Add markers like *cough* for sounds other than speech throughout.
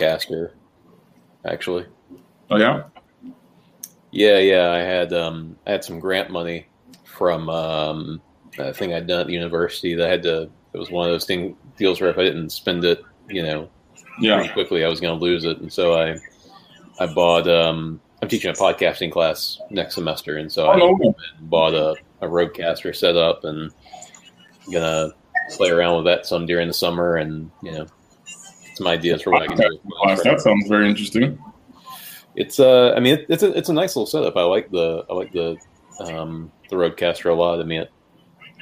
caster, actually. Oh yeah. Yeah, yeah. I had um, I had some grant money from um, a thing I'd done at the university. That I had to. It was one of those thing deals where if I didn't spend it, you know, Yeah. pretty quickly, I was going to lose it, and so I I bought. Um, I'm teaching a podcasting class next semester, and so Oh, I bought a, a RØDECaster setup and gonna play around with that some during the summer, and you know, some ideas for what I can do. That sounds very interesting. It's uh, I mean, it, it's a it's a nice little setup. I like the I like the um the RØDECaster a lot. I mean, it,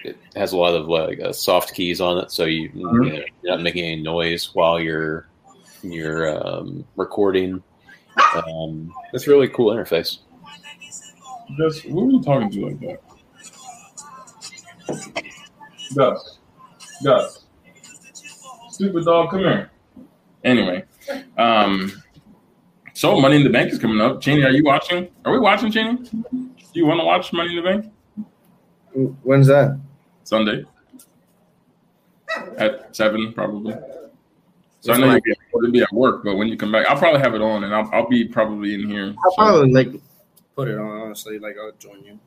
it has a lot of like uh, soft keys on it, so you, Mhm. you know, you're not making any noise while you're you're um, recording. Um, it's a really cool interface. Gus, who are you talking to like that? Gus. Gus. Stupid dog, come here. Anyway, um, so Money in the Bank is coming up. Cheney, are you watching? Are we watching, Cheney? Do you want to watch Money in the Bank When's that? Sunday at seven, probably? So I know like- you'll be, you'll be at work, but when you come back, I'll probably have it on, and I'll, I'll be probably in here. I'll So- probably like put it on. Honestly, like I'll join you.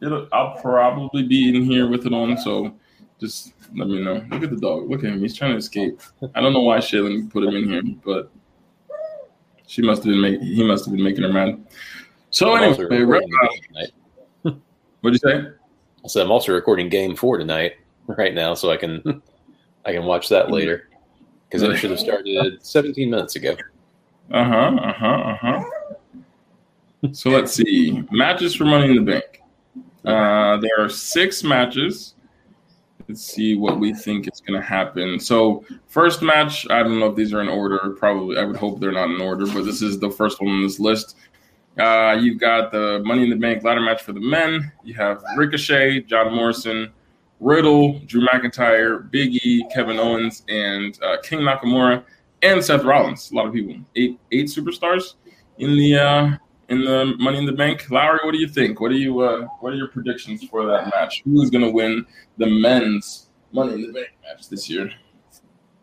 It'll, I'll probably be in here with it on, so just let me know. Look at the dog. Look at him. He's trying to escape. I don't know why Shaylin put him in here, but she must have been making. He must have been making her mad. So I'm anyway, recording Rep- the game tonight. what'd you say? I said I'm also recording game four tonight, right now, so I can I can watch that later because it should have started 17 minutes ago. Uh huh. Uh huh. Uh huh. So let's see matches for Money in the Bank. Uh, there are six matches. Let's see what we think is going to happen. So first match, I don't know if these are in order. Probably, I would hope they're not in order, but this is the first one on this list. Uh, you've got the Money in the Bank ladder match for the men. You have Ricochet, John Morrison, Riddle, Drew McIntyre, Big E, Kevin Owens, and uh, King Nakamura, and Seth Rollins. A lot of people. Eight eight superstars in the uh, in the Money in the Bank. Lowey, what do you think? What do you uh, what are your predictions for that match? Who is going to win the men's Money in the Bank match this year?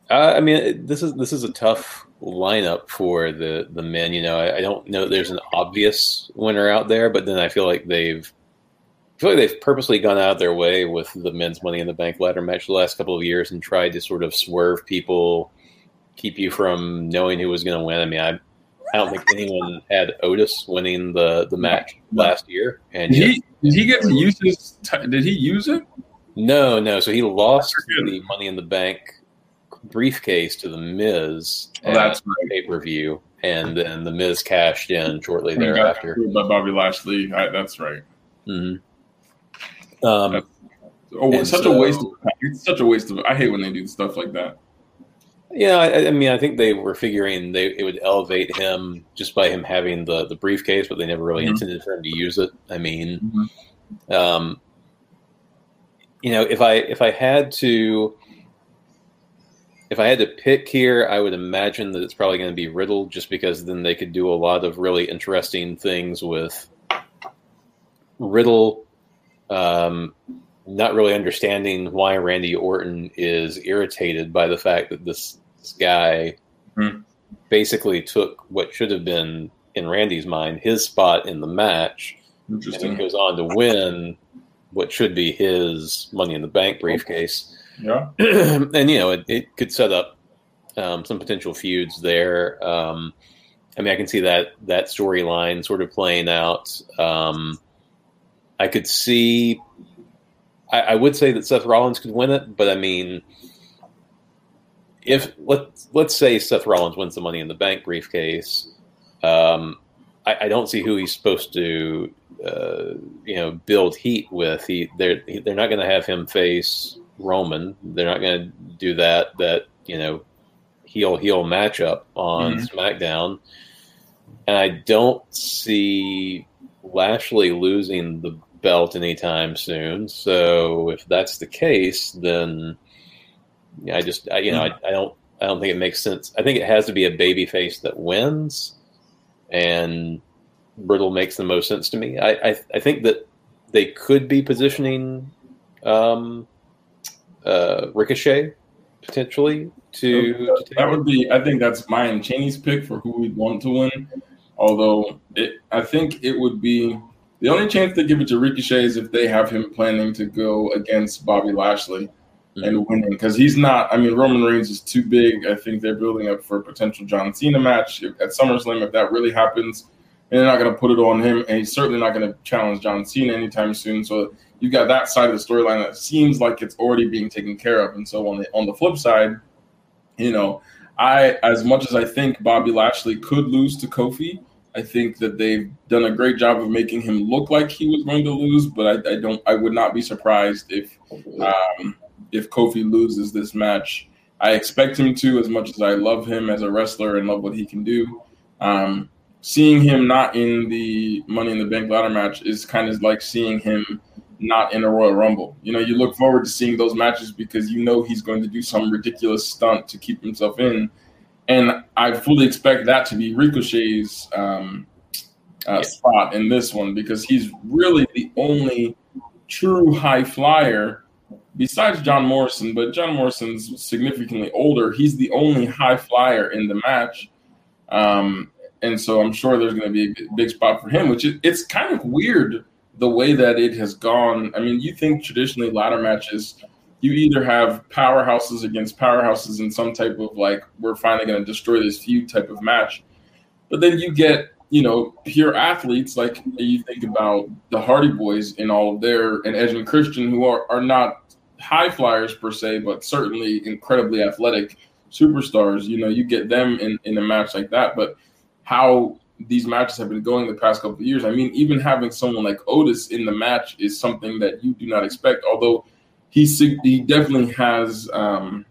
Uh, I mean, this is this is a tough lineup for the the men. You know, I, I don't know. There's an obvious winner out there, but then I feel like they've I feel like they've purposely gone out of their way with the men's Money in the Bank ladder match the last couple of years and tried to sort of swerve people, keep you from knowing who was going to win. I mean, I I don't think anyone had Otis winning the the match last year, and Did he did he get to use his? Did he use it? No, no. So he lost the Money in the Bank briefcase to the Miz Oh, that's right. pay per view, and then the Miz cashed in shortly He thereafter. by Bobby Lashley. I, that's right. Mhm. Um, Oh, such so- a waste of it's such a waste of I hate when they do stuff like that. Yeah, I, I mean, I think they were figuring they it would elevate him just by him having the the briefcase, but they never really Mhm. intended for him to use it. I mean, Mhm. um, you know, if I if I had to if I had to pick here, I would imagine that it's probably going to be Riddle, just because then they could do a lot of really interesting things with Riddle. Um, not really understanding why Randy Orton is irritated by the fact that this, this guy Hmm. basically took what should have been in Randy's mind his spot in the match and Interesting. then goes on to win what should be his Money in the Bank briefcase. Yeah. *clears throat* and you know, it, it could set up um, some potential feuds there. Um, I mean, I can see that that storyline sort of playing out. Um, I could see. I, I would say that Seth Rollins could win it, but I mean, if let let's say Seth Rollins wins the Money in the Bank briefcase, um, I, I don't see who he's supposed to, uh, you know, build heat with. He they're they're not going to have him face Roman. They're not going to do that. That you know, heel heel matchup on Mhm. SmackDown, and I don't see Lashley losing the belt anytime soon. So if that's the case, then I just I, you know I, I don't I don't think it makes sense. I think it has to be a baby face that wins, and Riddle makes the most sense to me. I I, I think that they could be positioning um, uh, Ricochet potentially to, That would be. I think that's mine and Cheney's pick for who we'd want to win. Although it, I think it would be the only chance they give it to Ricochet is if they have him planning to go against Bobby Lashley and mm-hmm. winning because he's not. I mean, Roman Reigns is too big. I think they're building up for a potential John Cena match at SummerSlam. If that really happens, and they're not going to put it on him, and he's certainly not going to challenge John Cena anytime soon. So you've got that side of the storyline that seems like it's already being taken care of. And so on the on the flip side, you know, I as much as I think Bobby Lashley could lose to Kofi, I think that they've done a great job of making him look like he was going to lose. But I, I don't. I would not be surprised if um, if Kofi loses this match. I expect him to, as much as I love him as a wrestler and love what he can do. Um, seeing him not in the Money in the Bank ladder match is kind of like seeing him not in a Royal Rumble. You know, you look forward to seeing those matches because you know he's going to do some ridiculous stunt to keep himself in. And I fully expect that to be Ricochet's um, uh, spot in this one because he's really the only true high flyer besides John Morrison, but John Morrison's significantly older. He's the only high flyer in the match. Um, and so I'm sure there's going to be a big- big spot for him, which is, it's kind of weird the way that it has gone. I mean, you think traditionally ladder matches, you either have powerhouses against powerhouses in some type of like, we're finally going to destroy this feud type of match. But then you get, you know, pure athletes like you think about the Hardy Boys in all of their, and Edge and Christian, who are, are not high flyers per se, but certainly incredibly athletic superstars. You know, you get them in, in a match like that. But how these matches have been going the past couple of years. I mean, even having someone like Otis in the match is something that you do not expect. Although he he definitely has um,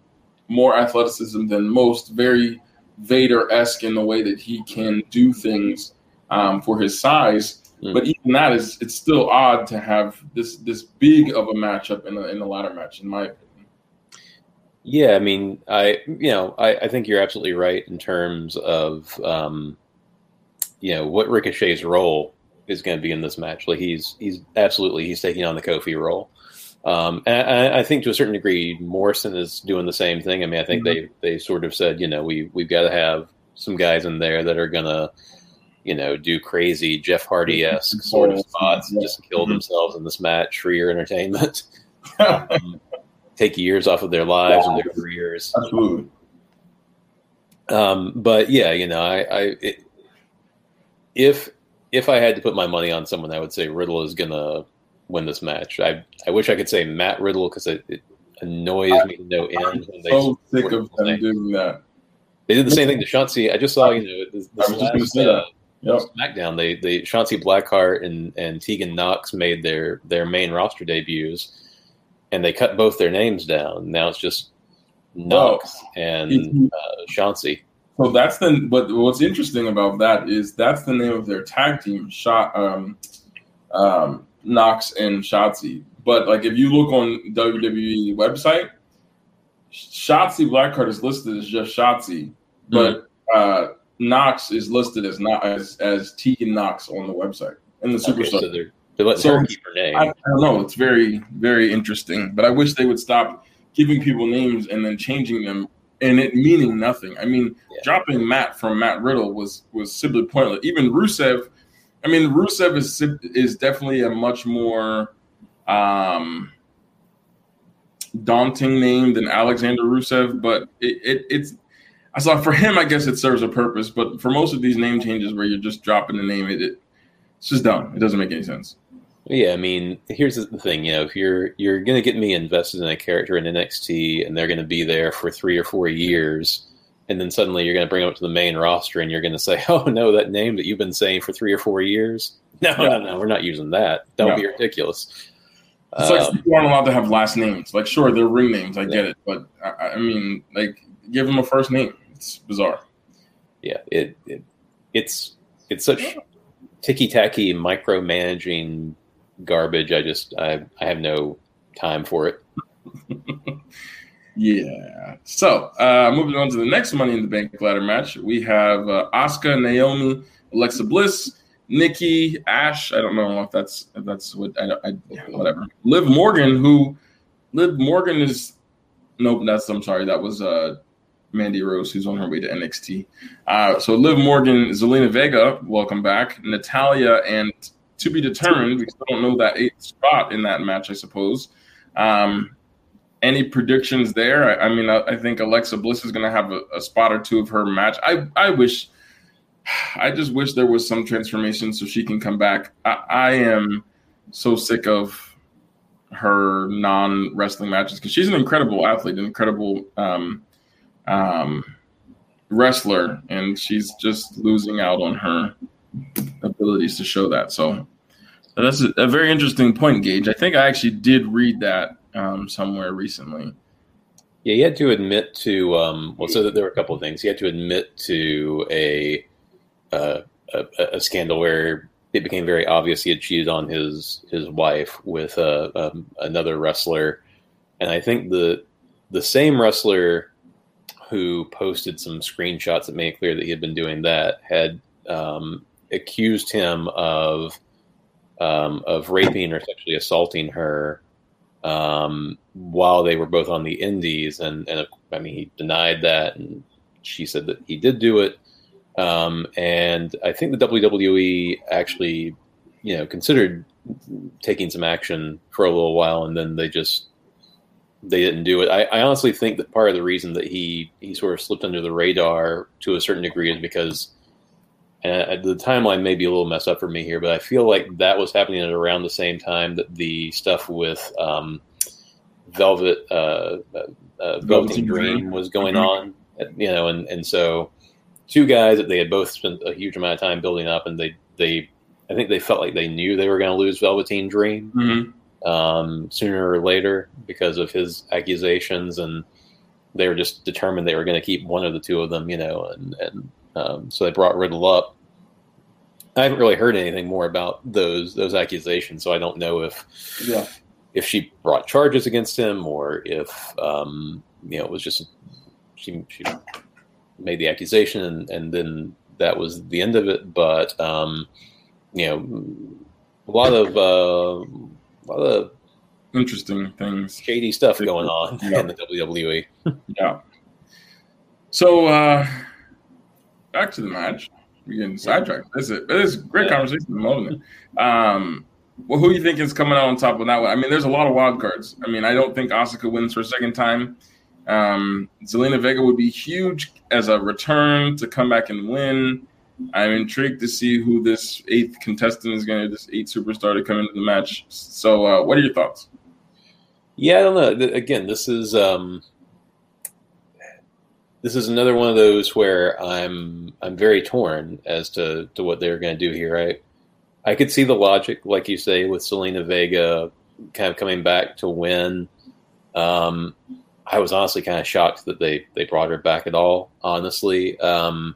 more athleticism than most. Very Vader esque in the way that he can do things um, for his size. Mm. But even that is it's still odd to have this this big of a matchup in a in a ladder match, in my opinion. Yeah, I mean, I you know, I, I think you're absolutely right in terms of um, you know what Ricochet's role is going to be in this match. Like he's he's absolutely he's taking on the Kofi role. Um, and I, I think to a certain degree, Morrison is doing the same thing. I mean, I think they they sort of said, you know, we we've got to have some guys in there that are gonna, you know, do crazy Jeff Hardy esque *laughs* sort of spots and just kill Mhm. themselves in this match for your entertainment. *laughs* um, take years off of their lives and their careers. Absolutely. Um, but yeah, you know, I, I it, if if I had to put my money on someone, I would say Riddle is gonna win this match. I I wish I could say Matt Riddle because it, it annoys me to no end when they So sick of them doing that. they did the same thing to Shotzi. I just saw you know this, this I was just last, say uh, Yep. SmackDown. They they Shotzi Blackheart and and Tegan Nox made their their main roster debuts, and they cut both their names down. Now it's just Nox and Mhm. uh, Shotzi. So that's the but what's interesting about that is that's the name of their tag team, shot um, um, Nox and Shotzi. But like if you look on WWE website, Shotzi Blackheart is listed as just Shotzi, but uh, Nox is listed as not as as Tegan Nox on the website and the Okay, superstar. so letting So, keep her name. I, I don't know. It's very, very interesting. But I wish they would stop giving people names and then changing them and it meaning nothing. I mean, Yeah. dropping Matt from Matt Riddle was was simply pointless. Even Rusev, I mean, Rusev is is definitely a much more um, daunting name than Alexander Rusev, but it, it it's. I saw for him, I guess it serves a purpose, but for most of these name changes where you're just dropping the name, it, it it's just dumb. It doesn't make any sense. Yeah, I mean, here's the thing. You know, if you're you're going to get me invested in a character in NXT, and they're going to be there for three or four years, and then suddenly you're going to bring them up to the main roster, and you're going to say, *laughs* "Oh no, that name that you've been saying for three or four years, no, Yeah. no, no, we're not using that. Don't Yeah. be ridiculous." It's like Um, people aren't allowed to have last names. Like, sure, they're ring names. I get it, but I, I mean, like, give them a first name. It's bizarre. yeah, it, it it's it's such ticky tacky micromanaging garbage. I just I I have no time for it. *laughs* Yeah. So, uh, moving on to the next Money in the Bank ladder match, we have uh, Asuka, Naomi, Alexa Bliss, Nikki, Ash. I don't know if that's if that's what I, I whatever. Liv Morgan, who Liv Morgan is Nope, that's I'm sorry. That was uh, Mandy Rose, who's on her way to NXT. Uh, so Liv Morgan, Zelina Vega, welcome back. Natalya, and to be determined. We still don't know that eighth spot in that match, I suppose. Um, any predictions there? I, I mean, I, I, think Alexa Bliss is going to have a, a, spot or two of her match. I, I wish, I just wish there was some transformation so she can come back. I, I am so sick of her non wrestling matches because she's an incredible athlete, an incredible um, um, wrestler, and she's just losing out on her abilities to show that. So that's a, a very interesting point, Gage. I think I actually did read that um, somewhere recently. Yeah, he had to admit to um, well, so there were a couple of things. He had to admit to a, uh, a, a scandal where it became very obvious he had cheated on his his wife with uh, um, another wrestler, and I think the the same wrestler who posted some screenshots that made it clear that he had been doing that had um, accused him of um, of raping or sexually assaulting her um, while they were both on the indies, and and I mean he denied that, and she said that he did do it. Um, and I think the WWE actually, you know, considered taking some action for a little while, and then they just they didn't do it. I, I, honestly think that part of the reason that he he sort of slipped under the radar to a certain degree is because and the timeline may be a little messed up for me here, but I feel like that was happening at around the same time that the stuff with um, Velvet, uh, uh, Velveteen Dream was going mm-hmm. on, you know, and, and so two guys that they had both spent a huge amount of time building up, and they they I think they felt like they knew they were going to lose Velveteen Dream mm-hmm. um, sooner or later because of his accusations, and they were just determined they were going to keep one of the two of them, you know, and and um, so they brought Riddle up. I haven't really heard anything more about those those accusations, so I don't know if yeah. if she brought charges against him or if um, you know it was just she she made the accusation and, and then that was the end of it. But um, you know, a lot of uh, a lot of interesting things, shady stuff going on yeah. in the WWE. yeah. So uh, back to the match. We're getting sidetracked. This is this is great yeah. conversation. I'm loving it. Um, well, who do you think is coming out on top of that one? I mean, there's a lot of wild cards. I mean, I don't think Asuka wins for a second time. Um, Zelina Vega would be huge as a return to come back and win. I'm intrigued to see who this eighth contestant is going to, this eighth superstar to come into the match. So, uh, what are your thoughts? Yeah, I don't know. Again, this is um, this is another one of those where I'm I'm very torn as to to what they're going to do here. I I could see the logic, like you say, with Zelina Vega kind of coming back to win. Um, I was honestly kind of shocked that they they brought her back at all. Honestly, um,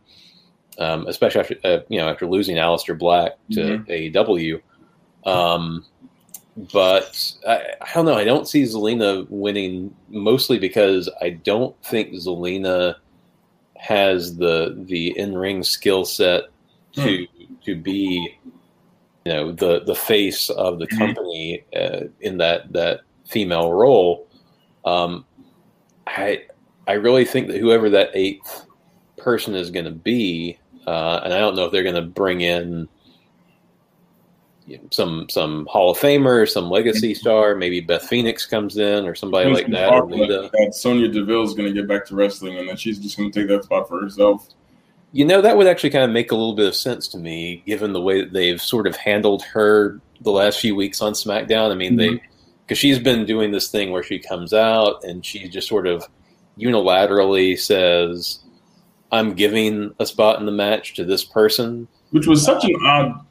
um, especially after uh, you know after losing Aleister Black to mm-hmm. AEW. But I, I, don't know. I don't see Zelina winning mostly because I don't think Zelina has the the in ring skill set to hmm. to be you know the the face of the mm-hmm. company uh, in that that female role. Um, I I really think that whoever that eighth person is going to be, uh, and I don't know if they're going to bring in some some Hall of Famer, some legacy star, maybe Beth Phoenix comes in or somebody like that. Or that Sonya Deville is going to get back to wrestling, and then she's just going to take that spot for herself. You know, that would actually kind of make a little bit of sense to me, given the way that they've sort of handled her the last few weeks on SmackDown. I mean, mm-hmm. they because she's been doing this thing where she comes out and she just sort of unilaterally says, "I'm giving a spot in the match to this person," which was such an odd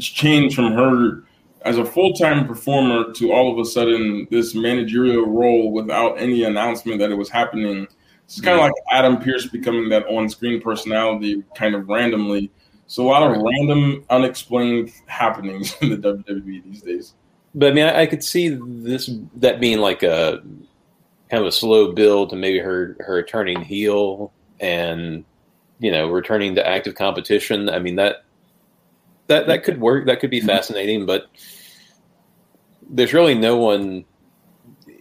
change from her as a full-time performer to all of a sudden this managerial role without any announcement that it was happening. It's kind of like Adam Pearce becoming that on-screen personality kind of randomly. So a lot of random, unexplained happenings *laughs* in the WWE these days. But I mean, I, I, could see this that being like a kind of a slow build to maybe her her turning heel and you know returning to active competition. I mean that that that could work. That could be fascinating, but there's really no one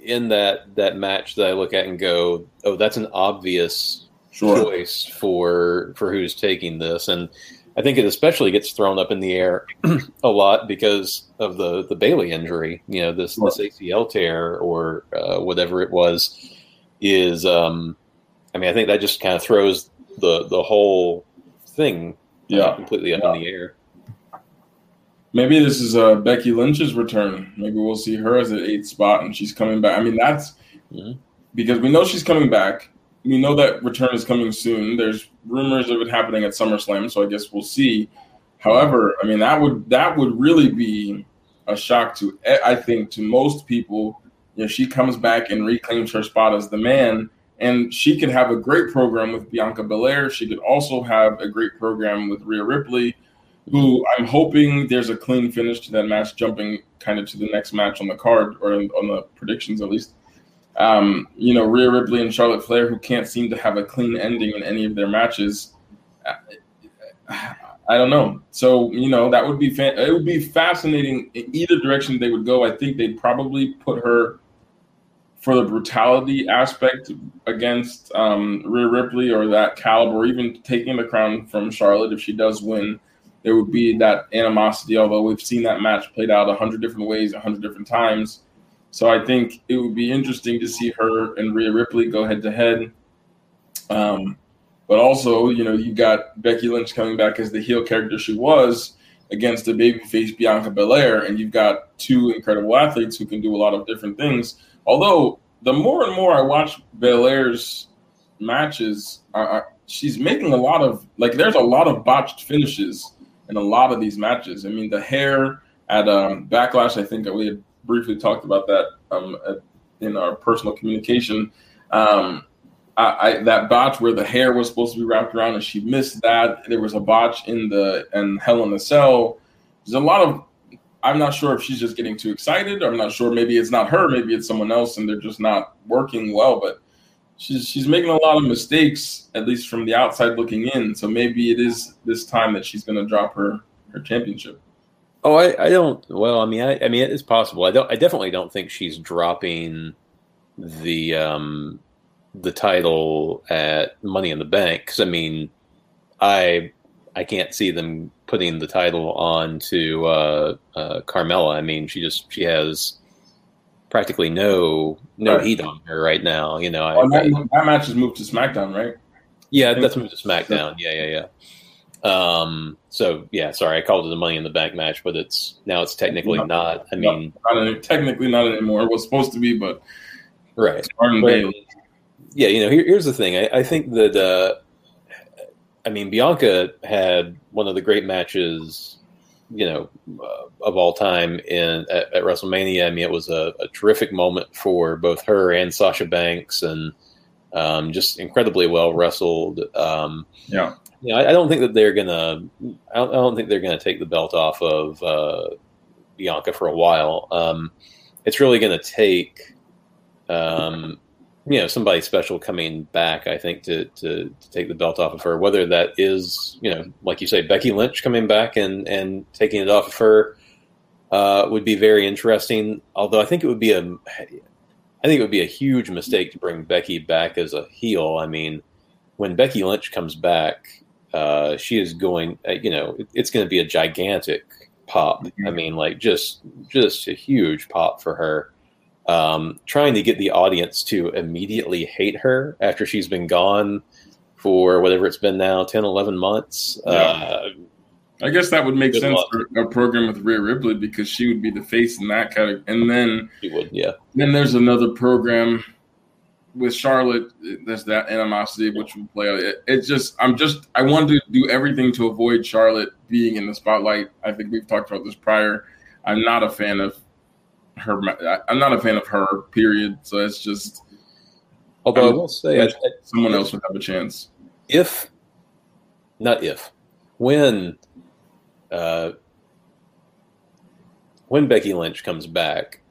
in that that match that I look at and go, oh, that's an obvious Sure. choice for for who's taking this, and I think it especially gets thrown up in the air *clears throat* a lot because of the the Bayley injury. You know, this this ACL tear or uh, whatever it was is. Um, I mean, I think that just kind of throws the the whole thing Yeah. completely up Yeah. in the air. Maybe this is uh, Becky Lynch's return. Maybe we'll see her as an eighth spot, and she's coming back. I mean, that's Mhm. because we know she's coming back. We know that return is coming soon. There's rumors of it happening at SummerSlam, so I guess we'll see. However, I mean that would that would really be a shock to I think to most people. You know, she comes back and reclaims her spot as the man, and she could have a great program with Bianca Belair. She could also have a great program with Rhea Ripley who I'm hoping there's a clean finish to that match, jumping kind of to the next match on the card or on the predictions at least. Um, you know, Rhea Ripley and Charlotte Flair, who can't seem to have a clean ending in any of their matches. I, don't know. So you know, that would be fan- it would be fascinating in either direction they would go. I think they'd probably put her for the brutality aspect against um, Rhea Ripley or that caliber, even taking the crown from Charlotte if she does win there would be that animosity. Although we've seen that match played out a hundred different ways, a hundred different times, so I think it would be interesting to see her and Rhea Ripley go head to head. Um, but also, you know, you got Becky Lynch coming back as the heel character she was against the babyface Bianca Belair, and you've got two incredible athletes who can do a lot of different things. Although the more and more I watch Belair's matches, I, I, she's making a lot of like there's a lot of botched finishes in a lot of these matches. I mean, the hair at um, Backlash, I think that we had briefly talked about that um, at, in our personal communication. Um, I, I, that botch where the hair was supposed to be wrapped around and she missed that. There was a botch in the and Hell in the Cell. There's a lot of. I'm not sure if she's just getting too excited. I'm not sure. Maybe it's not her. Maybe it's someone else, and they're just not working well. But she's she's making a lot of mistakes, at least from the outside looking in. So maybe it is this time that she's going to drop her her championship. Oh, I, I don't. Well, I mean, I, I mean, it is possible. I don't. I definitely don't think she's dropping the um the title at Money in the Bank. Because I mean, I I can't see them putting the title on to uh, uh, Carmella. I mean, she just she has practically no no Right. heat on her right now. You know, I, that, that match has moved to SmackDown, right? yeah, that's moved to SmackDown. Yeah, yeah, yeah. Um. So yeah, sorry, I called it a Money in the Bank match, but it's now it's technically No. not. I No. mean, Not any, technically not anymore. It was supposed to be, but right. But- Yeah, you know, here, here's the thing. I, I think that, uh, I mean, Bianca had one of the great matches, you know, uh, of all time in at, at WrestleMania. I mean, it was a, a terrific moment for both her and Sasha Banks, and um, just incredibly well wrestled. Um, Yeah. you know, I, I don't think that they're gonna. I don't, I don't think they're gonna take the belt off of uh, Bianca for a while. Um, it's really gonna take, um, you know, somebody special coming back. I think to, to to take the belt off of her. Whether that is, you know, like you say, Becky Lynch coming back and and taking it off of her uh, would be very interesting. Although I think it would be a, I think it would be a huge mistake to bring Becky back as a heel. I mean, when Becky Lynch comes back, uh, she is going. Uh, you know, it, it's going to be a gigantic pop. I mean, like just just a huge pop for her. Um, trying to get the audience to immediately hate her after she's been gone for whatever it's been now 10 11 months uh, I guess that would make Good sense luck. for a program with Rhea Ripley because she would be the face in that category. And then she would yeah then there's another program with Charlotte. There's that animosity which will play out. It, it's just I'm just I wanted to do everything to avoid Charlotte being in the spotlight. I think we've talked about this prior. I'm not a fan of her. I- I'm not a fan of her. Period. So it's just although i Um, will say I, I, someone else would have a chance. if not if when uh when Becky Lynch comes back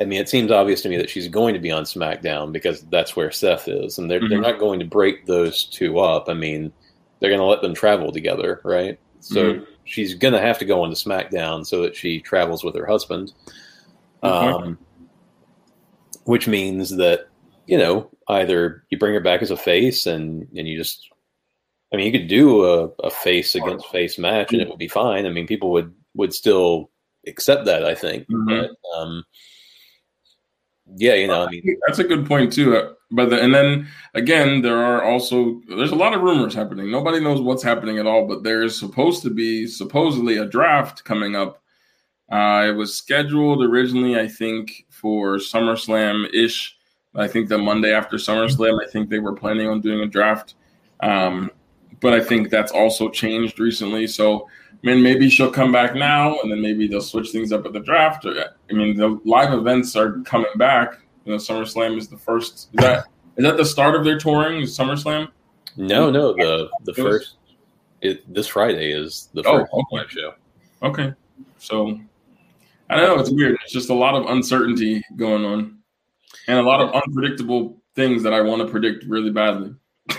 I mean it seems obvious to me that she's going to be on SmackDown because that's where Seth is and they're they're Mhm. not going to break those two up I mean they're going to let them travel together right so Mhm. she's going to have to go on to SmackDown so that she travels with her husband Okay. um which means that you know either you bring her back as a face and and you just I mean, you could do a, a face against face match and it would be fine. I mean, people would would still accept that. I think, Mhm. but um, yeah, you know, I mean, That's a good point too. Uh, But the, and then again, there are also there's a lot of rumors happening. Nobody knows what's happening at all. But there's supposed to be supposedly a draft coming up. Uh, it was scheduled originally, I think, for SummerSlam ish. I think the Monday after SummerSlam, I think they were planning on doing a draft. Um, but I think that's also changed recently. So, I mean, maybe she'll come back now, and then maybe they'll switch things up at the draft. Or, I mean, the live events are coming back. You know, SummerSlam is the first. Is that is that the start of their touring? Is SummerSlam? no, no, the the first it, this Friday is the Oh, first okay. live show. Okay, so I don't know. It's weird. It's just a lot of uncertainty going on, and a lot of unpredictable things that I want to predict really badly.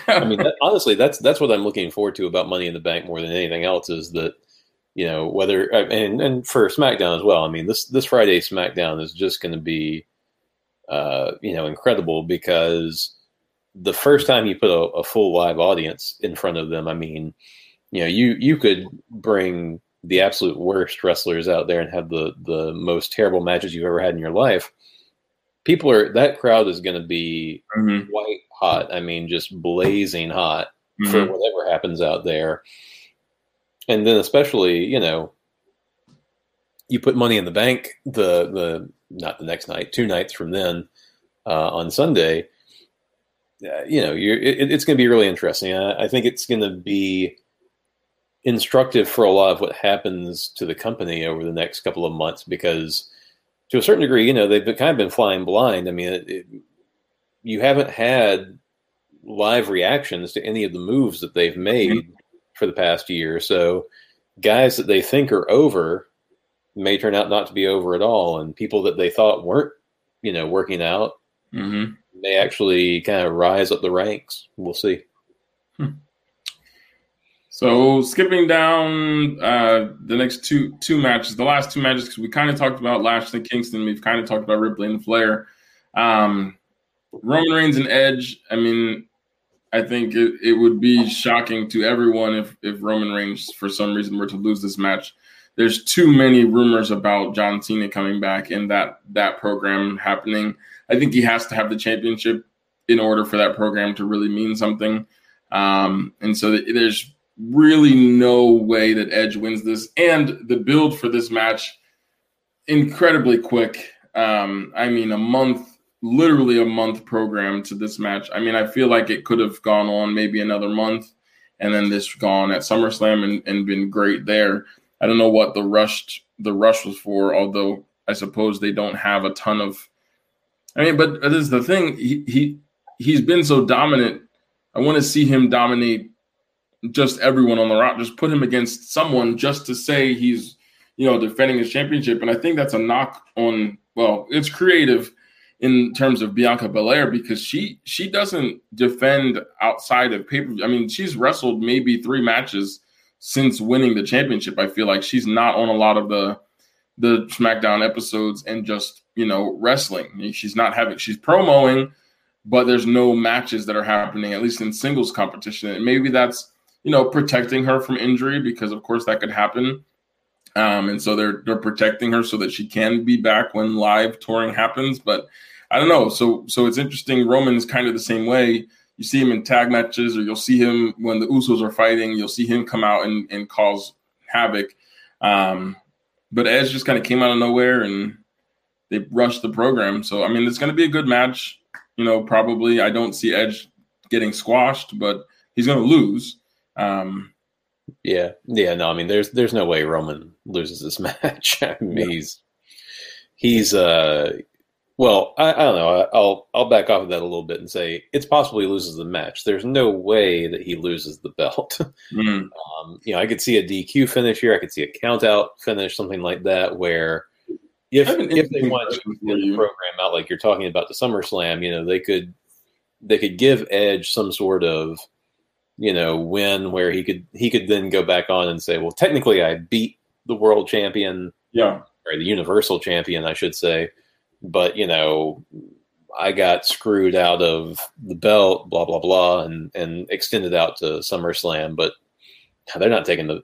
I mean, that, honestly, that's that's what I'm looking forward to about Money in the Bank more than anything else is that you know whether and and for SmackDown as well. I mean, this this Friday SmackDown is just going to be uh, you know incredible because the first time you put a, a full live audience in front of them, I mean, you know, you you could bring the absolute worst wrestlers out there and have the the most terrible matches you've ever had in your life. People are that crowd is going to be Mhm, white hot. I mean, just blazing hot mhm. for whatever happens out there. And then especially, you know, you put money in the bank the the not the next night, two nights from then uh, on Sunday. Uh, you know, you're, it, it's going to be really interesting. I, I think it's going to be instructive for a lot of what happens to the company over the next couple of months because, to a certain degree, you know, they've been, kind of been flying blind. I mean, it, it, you haven't had live reactions to any of the moves that they've made for the past year. So guys that they think are over may turn out not to be over at all, and people that they thought weren't, you know, working out Mhm. may actually kind of rise up the ranks. We'll see. So skipping down uh, the next two two matches, the last two matches, because we kind of talked about Lashley Kingston, we've kind of talked about Ripley and Flair. Um, Roman Reigns and Edge. I mean, I think it, it would be shocking to everyone if if Roman Reigns for some reason were to lose this match. There's too many rumors about John Cena coming back and that that program happening. I think he has to have the championship in order for that program to really mean something. Um, and so th- there's really no way that Edge wins this. And the build for this match, incredibly quick. Um, I mean, a month, literally a month program to this match. I mean, I feel like it could have gone on maybe another month and then this gone at SummerSlam and, and been great there. I don't know what the rushed the rush was for, although I suppose they don't have a ton of I mean, but this is the thing. He he he's been so dominant. I want to see him dominate just everyone on the route. Just put him against someone just to say he's you know defending his championship. And I think that's a knock on. Well, it's creative in terms of Bianca Belair because she she doesn't defend outside of paper. I mean, she's wrestled maybe three matches since winning the championship. I feel like she's not on a lot of the the SmackDown episodes and just you know wrestling. She's not having she's promoing, but there's no matches that are happening at least in singles competition. And maybe that's you know protecting her from injury because of course that could happen. Um, and so they're they're protecting her so that she can be back when live touring happens. But I don't know. So so it's interesting. Roman is kind of the same way. You see him in tag matches, or you'll see him when the Usos are fighting. You'll see him come out and, and cause havoc. Um, but Edge just kind of came out of nowhere and they rushed the program. So I mean, it's going to be a good match. You know, probably I don't see Edge getting squashed, but he's going to lose. Um, Yeah, yeah. No, I mean, there's there's no way Roman loses this *laughs* match. I mean, he's he's uh, well, I, I don't know. I'll I'll back off of that a little bit and say it's possible he loses the match. There's no way that he loses the belt. *laughs* mm, um, you know, I could see a DQ finish here. I could see a count out finish, something like that, where if I if they want to get the program out like you're talking about the SummerSlam, you know, they could they could give Edge some sort of you know win where he could he could then go back on and say, well, technically I beat the world champion yeah, or the universal champion, I should say, but you know I got screwed out of the belt, blah blah blah, and and extended out to SummerSlam. But they're not taking the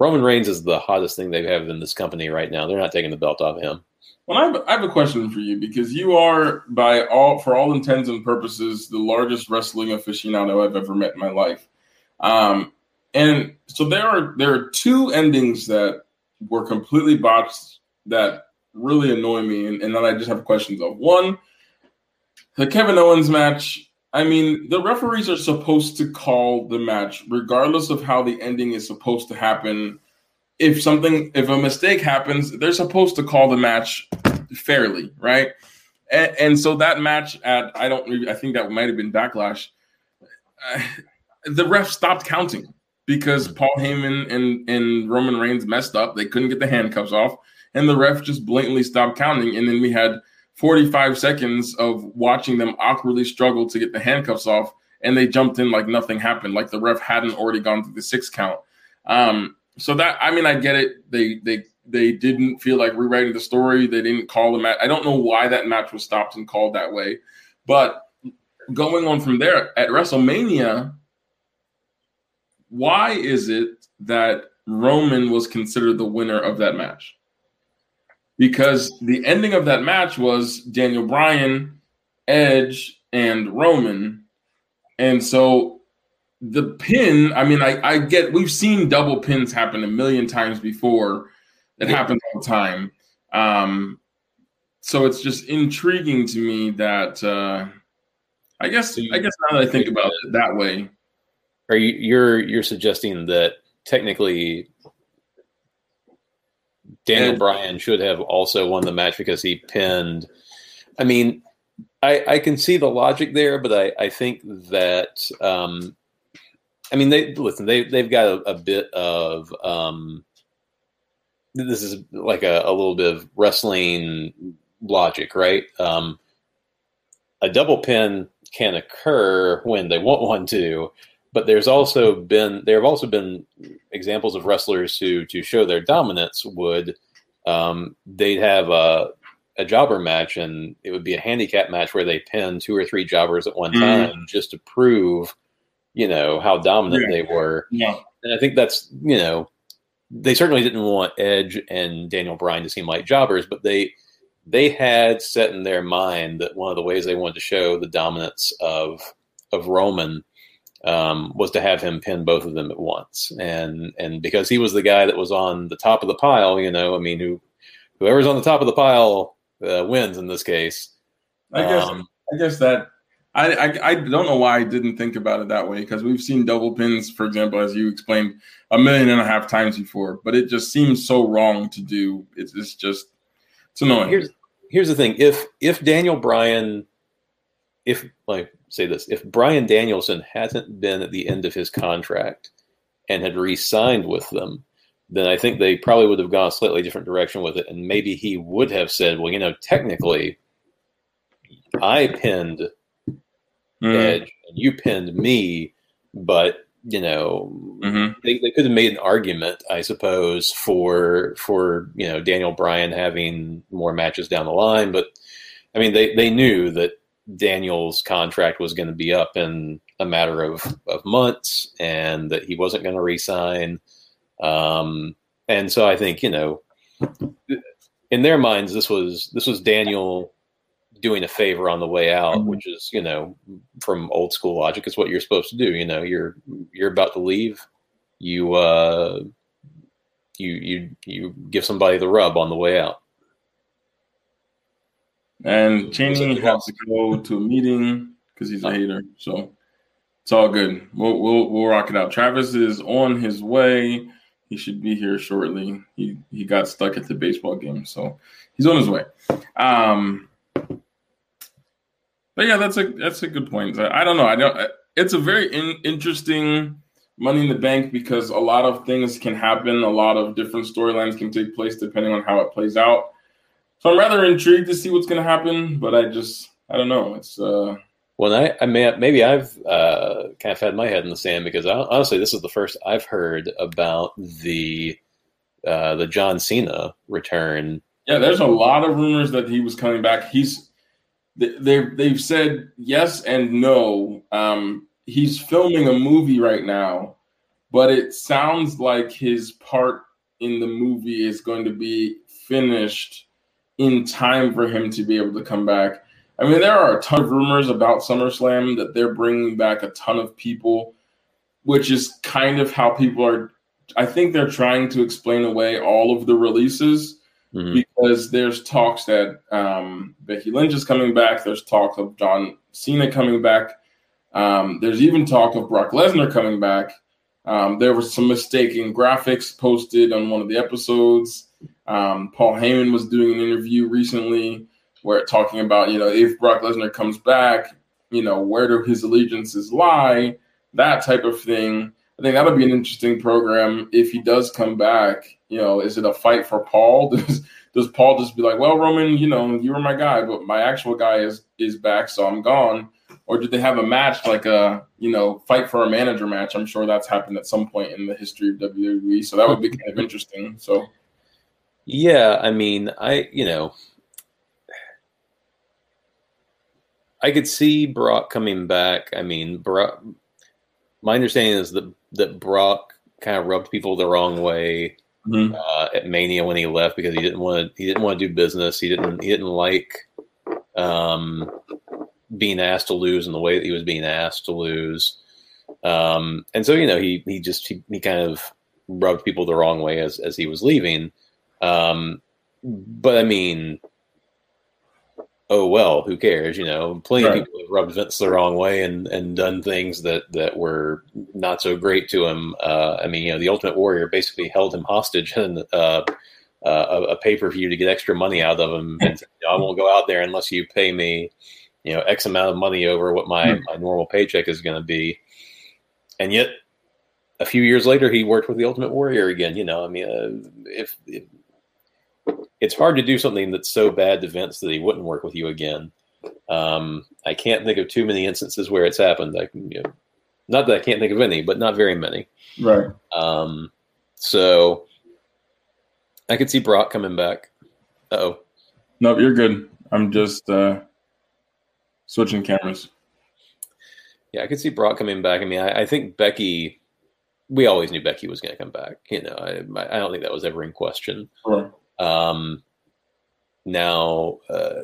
Roman Reigns is the hottest thing they have in this company right now. They're not taking the belt off of him. Well, I have, I have a question for you because you are, by all for all intents and purposes, the largest wrestling aficionado I've ever met in my life. Um, and so there are there are two endings that were completely botched that really annoy me, and, and then I just have questions of one, the Kevin Owens match. I mean, the referees are supposed to call the match regardless of how the ending is supposed to happen. If something, if a mistake happens, they're supposed to call the match fairly, right? And, and so that match at I don't, I think that might have been Backlash. Uh, the ref stopped counting because Paul Heyman and, and Roman Reigns messed up. They couldn't get the handcuffs off, and the ref just blatantly stopped counting. And then we had 45 seconds of watching them awkwardly struggle to get the handcuffs off, and they jumped in like nothing happened, like the ref hadn't already gone through the six count. Um, so that I mean, I get it. They they they didn't feel like rewriting the story. They didn't call the match. I don't know why that match was stopped and called that way, but going on from there at WrestleMania, why is it that Roman was considered the winner of that match? Because the ending of that match was Daniel Bryan, Edge, and Roman. And so the pin, I mean, I, I get we've seen double pins happen a million times before. It happens all the time. Um, so it's just intriguing to me that uh, I guess I guess now that I think about it that way, are you you're you're suggesting that technically Daniel Bryan should have also won the match because he pinned. I mean, I, I can see the logic there, but I, I think that um, I mean they listen they they've got a, a bit of um, this is like a, a, little bit of wrestling logic, right? Um, a double pin can occur when they want one to, but there's also been there have also been examples of wrestlers who to show their dominance would um, they'd have a a jobber match and it would be a handicap match where they pin two or three jobbers at one mm. time mm. just to prove you know how dominant yeah. they were yeah and i think that's you know they certainly didn't want edge and daniel bryan to seem like jobbers but they they had set in their mind that one of the ways they wanted to show the dominance of of roman um, was to have him pin both of them at once, and and because he was the guy that was on the top of the pile, you know, I mean, who whoever's on the top of the pile uh, wins in this case. I guess um, I guess that I, I, I don't know why I didn't think about it that way because we've seen double pins, for example, as you explained, a million and a half times before, but it just seems so wrong to do. It's, it's just it's annoying. Here's here's the thing: if if Daniel Bryan, if like say this if Bryan Danielson hasn't been at the end of his contract and had re-signed with them, then I think they probably would have gone a slightly different direction with it, and maybe he would have said, "Well, you know, technically, I pinned mm. Edge and you pinned me, but." You know, mm-hmm. they, they could have made an argument, I suppose, for for you know Daniel Bryan having more matches down the line, but I mean, they, they knew that Daniel's contract was going to be up in a matter of, of months and that he wasn't going to resign. Um, and so I think, you know, in their minds, this was, this was Daniel doing a favor on the way out, mm-hmm. which is, you know, from old school logic, is what you're supposed to do. You know, you're, you're about to leave. You, uh, you, you, you give somebody the rub on the way out. And Cheney has to go to a meeting because he's a hater. So it's all good. We'll, we'll we'll rock it out. Travis is on his way. He should be here shortly. He he got stuck at the baseball game, so he's on his way. Um, but yeah, that's a that's a good point. I, don't know. I don't. It's a very in, interesting Money in the Bank because a lot of things can happen. A lot of different storylines can take place depending on how it plays out. So I'm rather intrigued to see what's going to happen, but I just I don't know. It's uh well, I, I may, maybe I've uh, kind of had my head in the sand because I, honestly, this is the first I've heard about the uh, the John Cena return. Yeah, there's a lot of rumors that he was coming back. He's they they've said yes and no. Um, he's filming a movie right now, but it sounds like his part in the movie is going to be finished in time for him to be able to come back. I mean, there are a ton of rumors about SummerSlam that they're bringing back a ton of people, which is kind of how people are. I think they're trying to explain away all of the releases mm-hmm. because there's talks that um, Becky Lynch is coming back. There's talk of John Cena coming back. Um, there's even talk of Brock Lesnar coming back. Um, there was some mistaken graphics posted on one of the episodes. Um, Paul Heyman was doing an interview recently where talking about, you know, if Brock Lesnar comes back, you know, where do his allegiances lie? That type of thing. I think that'll be an interesting program if he does come back. You know, is it a fight for Paul? *laughs* Does does Paul just be like, well, Roman, you know, you were my guy, but my actual guy is is back, so I'm gone? Or did they have a match like a you know fight for a manager match? I'm sure that's happened at some point in the history of WWE, so that would be kind of interesting. So, yeah, I mean, I you know, I could see Brock coming back. I mean, Brock. My understanding is that that Brock kind of rubbed people the wrong way mm-hmm. uh, at Mania when he left because he didn't want to. He didn't want to do business. He didn't. He didn't like um, being asked to lose in the way that he was being asked to lose. Um, and so you know he he just he, he kind of rubbed people the wrong way as as he was leaving. Um, but I mean, oh well, who cares? You know, plenty right. of people have rubbed Vince the wrong way and and done things that that were not so great to him. Uh, I mean, you know, the Ultimate Warrior basically held him hostage and uh, uh, a, a pay per view to get extra money out of him. And you know, I won't go out there unless you pay me, you know, X amount of money over what my mm. my normal paycheck is going to be. And yet, a few years later, he worked with the Ultimate Warrior again. You know, I mean, uh, if, if it's hard to do something that's so bad to Vince that he wouldn't work with you again. Um, I can't think of too many instances where it's happened. I, you know, not that I can't think of any, but not very many. Right. Um, so I could see Brock coming back. Oh. No, you're good. I'm just uh, switching cameras. Yeah, I could see Brock coming back. I mean, I, I think Becky. We always knew Becky was going to come back. You know, I, I don't think that was ever in question. Sure. Um, now, uh,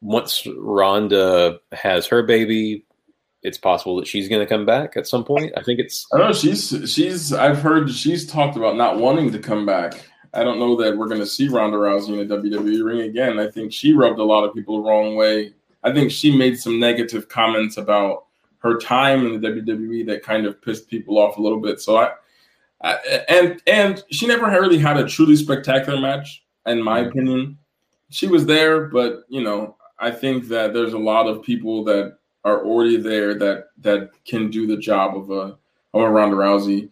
once Ronda has her baby, it's possible that she's going to come back at some point. I think it's. I don't know. She's she's. I've heard she's talked about not wanting to come back. I don't know that we're going to see Ronda Rousey in a WWE ring again. I think she rubbed a lot of people the wrong way. I think she made some negative comments about her time in the WWE that kind of pissed people off a little bit. So I, and and she never really had a truly spectacular match, in my mm-hmm. opinion. She was there, but you know, I think that there's a lot of people that are already there that that can do the job of a of a Ronda Rousey.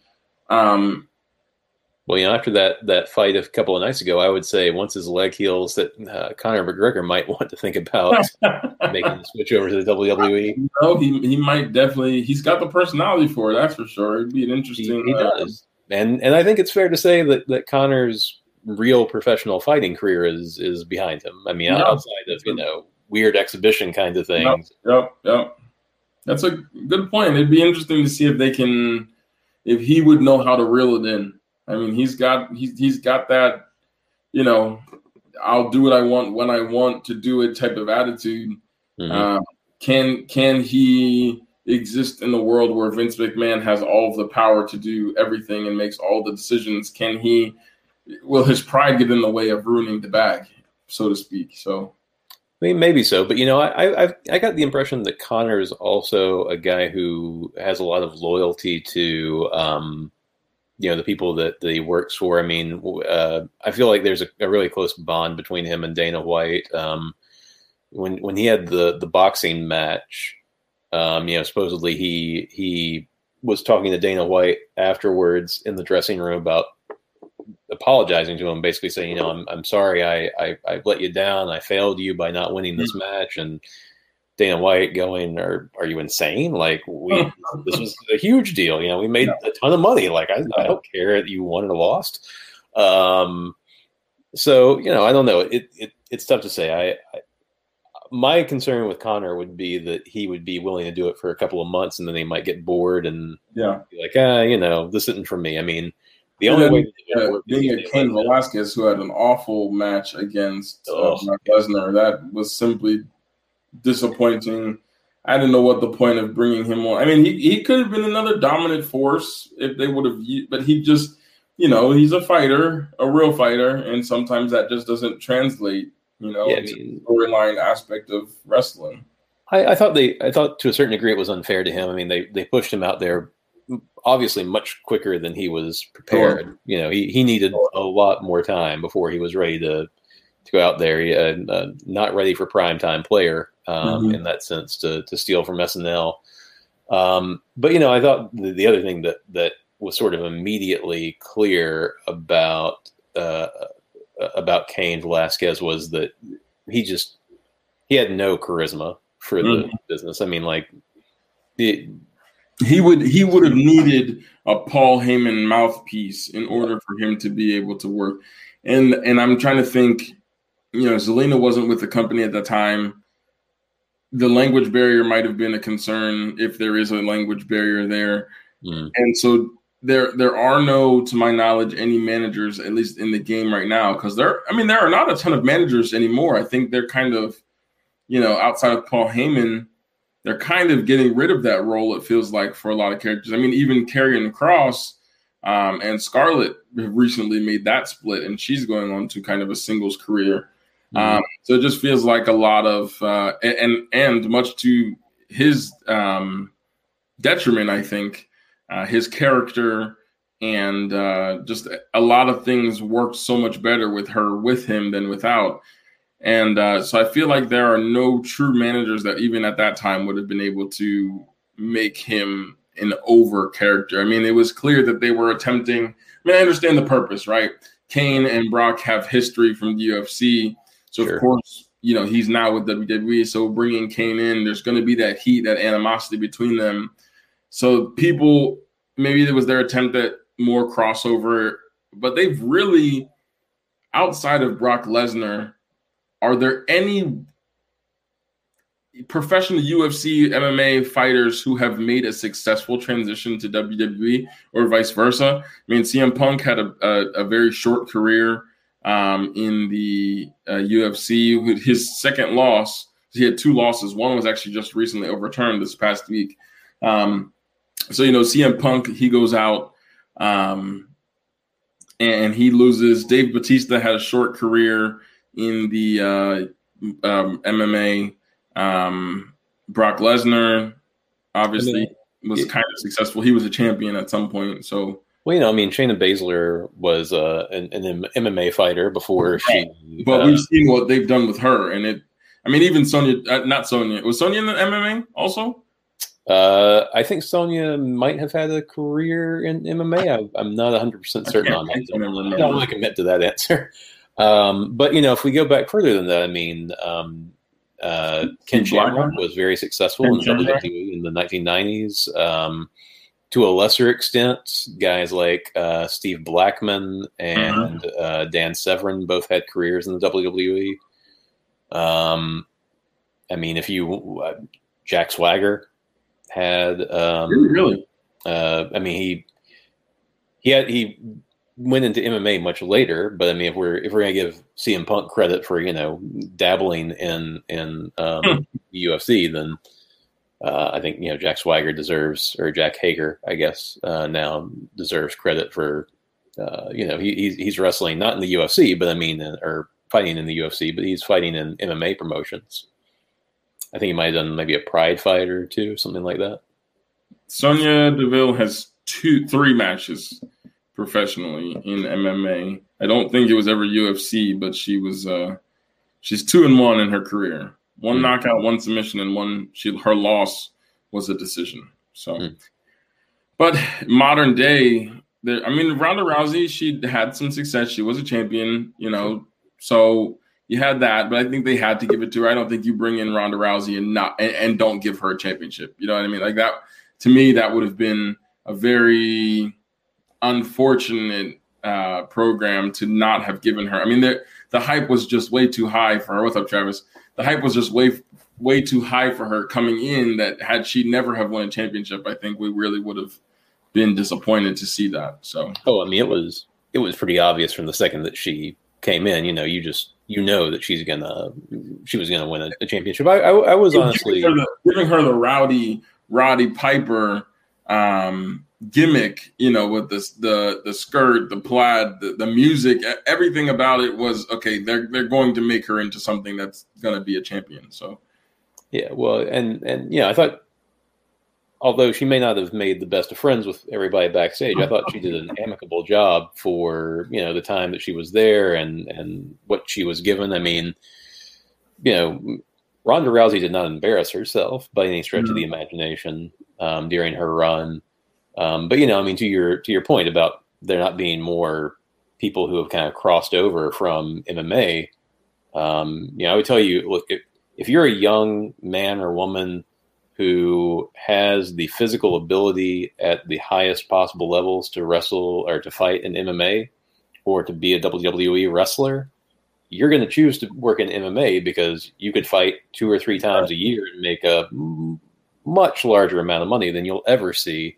Um, well, you know, after that that fight a couple of nights ago, I would say once his leg heals, that uh, Conor McGregor might *laughs* want to think about *laughs* making the switch over to the WWE. No, he he might definitely. He's got the personality for it. That's for sure. It'd be an interesting. He, he uh, does and and I think it's fair to say that that Conor's real professional fighting career is is behind him. I mean, outside of you know weird exhibition kind of things. Yep, yep, yep. That's a good point. It'd be interesting to see if they can, if he would know how to reel it in. I mean, he's got he's he's got that, you know, I'll do what I want when I want to do it type of attitude. Mm-hmm. Uh, can can he exist in the world where Vince McMahon has all of the power to do everything and makes all the decisions? Can he, will his pride get in the way of ruining the bag, so to speak? So, I mean, maybe so, but you know, I i I got the impression that Conor is also a guy who has a lot of loyalty to, um, you know, the people that, that he works for. I mean, uh, I feel like there's a, a, really close bond between him and Dana White. Um, when when he had the the boxing match, um, you know, supposedly he he was talking to Dana White afterwards in the dressing room about apologizing to him, basically saying, you know, I'm I'm sorry, I I, I let you down, I failed you by not winning this mm-hmm. match, and Dana White going, "Are are you insane? Like we this was a huge deal. You know, we made a ton of money. Like I, I don't care that you won or lost." Um, so you know, I don't know. It it it's tough to say. I, I my concern with Conor would be that he would be willing to do it for a couple of months, and then he might get bored and Yeah. be like, ah, you know, this isn't for me. I mean, the And only then, way to Uh, being a Cain Velasquez who had an awful match against uh. Lesnar, that was simply disappointing. I didn't know what the point of bringing him on. I mean, he, he could have been another dominant force if they would have, but he just, you know, he's a fighter, a real fighter, and sometimes that just doesn't translate, you know, Yeah, I mean- the storyline aspect of wrestling. I, I thought they, I thought to a certain degree it was unfair to him. I mean, they they pushed him out there obviously much quicker than he was prepared. You know, he, he needed a lot more time before he was ready to to go out there. He, uh, uh, not ready for prime time player um, Mhm. in that sense to to steal from SNL. Um, but you know, I thought the, the other thing that that was sort of immediately clear about uh, about Cain Velasquez was that he just he had no charisma for the Mhm. business. I mean, like the He would he would have needed a Paul Heyman mouthpiece in order for him to be able to work. And and I'm trying to think, you know, Zelina wasn't with the company at the time. The language barrier might have been a concern if there is a language barrier there. mm, And so there there are no, to my knowledge, any managers, at least in the game right now, because there I mean there are not a ton of managers anymore. I think they're kind of, you know, outside of Paul Heyman, they're kind of getting rid of that role, it feels like, for a lot of characters. I mean, even Karrion Kross um, and Scarlett have recently made that split, and she's going on to kind of a singles career. Um, so it just feels like a lot of uh, and and much to his um, detriment, I think, uh, his character and uh, just a lot of things worked so much better with her with him than without. And uh, so I feel like there are no true managers that even at that time would have been able to make him an over character. I mean, it was clear that they were attempting. I mean, I understand the purpose, right? Cain and Brock have history from the UFC. So Sure. of course, you know, he's now with WWE. So bringing Cain in, there's going to be that heat, that animosity between them. So people, maybe it was their attempt at more crossover, but they've really, outside of Brock Lesnar, are there any professional UFC MMA fighters who have made a successful transition to WWE or vice versa? I mean, CM Punk had a, a, a very short career um, in the uh, UFC. With His second loss, he had two losses. One was actually just recently overturned this past week. Um, so you know, CM Punk he goes out um, and he loses. Dave Batista had a short career in the uh, um, MMA. Um, Brock Lesnar obviously mean, was kind of successful. He was a champion at some point. So well, you know, I mean, Shayna Baszler was uh, an, an MMA fighter before she. But uh, we've seen what they've done with her, and it. I mean, even Sonya, uh, not Sonya. Was Sonya in the MMA also? Uh, I think Sonya might have had a career in MMA. I, I'm not 100 percent certain on that. I don't remember. I don't want to commit to that answer. *laughs* Um, but you know, if we go back further than that, I mean, um, uh, Ken Shamrock was very successful Ken in Shamrock? WWE in the 1990s. Um, to a lesser extent, guys like uh, Steve Blackman and Mm-hmm. uh, Dan Severn both had careers in the WWE. Um, I mean, if you uh, Jack Swagger had um, really, uh, I mean, he he had he went into MMA much later, but I mean, if we're if we're gonna give CM Punk credit for you know dabbling in in um, Hmm. UFC, then uh, I think you know Jack Swagger deserves or Jake Hager, I guess uh, now deserves credit for uh, you know he, he's he's wrestling not in the UFC, but I mean, uh, or fighting in the UFC, but he's fighting in MMA promotions. I think he might have done maybe a Pride fight or two, something like that. Sonya Deville has two, three matches professionally in MMA. I don't think it was ever UFC, but she was uh she's two and one in her career. One Hmm. knockout, one submission, and one she her loss was a decision. So, Hmm. but modern day, there. I mean, Ronda Rousey, she had some success. She was a champion, you know. So you had that, but I think they had to give it to her. I don't think you bring in Ronda Rousey and not and, and don't give her a championship. You know what I mean? Like that to me, that would have been a very unfortunate uh, program to not have given her. I mean, the the hype was just way too high for her. What's up, Travis? the hype was just way way too high for her coming in. That had she never have won a championship, I think we really would have been disappointed to see that. So, oh, I mean, it was it was pretty obvious from the second that she came in. You know, you just you know that she's gonna she was gonna win a, a championship. I, I, I was honestly giving her, the, giving her the rowdy Roddy Piper um, gimmick, you know, with the the the skirt, the plaid, the, the music, everything about it was okay. They're they're going to make her into something that's to be a champion. So, yeah, well, and and yeah, I thought although she may not have made the best of friends with everybody backstage, I thought she did an *laughs* amicable job for you know the time that she was there and and what she was given. I mean, you know, Ronda Rousey did not embarrass herself by any stretch mm-hmm. of the imagination um, during her run. Um, but you know, I mean, to your to your point about there not being more people who have kind of crossed over from MMA, um, you know, I would tell you, look, if, if you're a young man or woman who has the physical ability at the highest possible levels to wrestle or to fight in MMA or to be a WWE wrestler, you're going to choose to work in MMA because you could fight two or three times a year and make a much larger amount of money than you'll ever see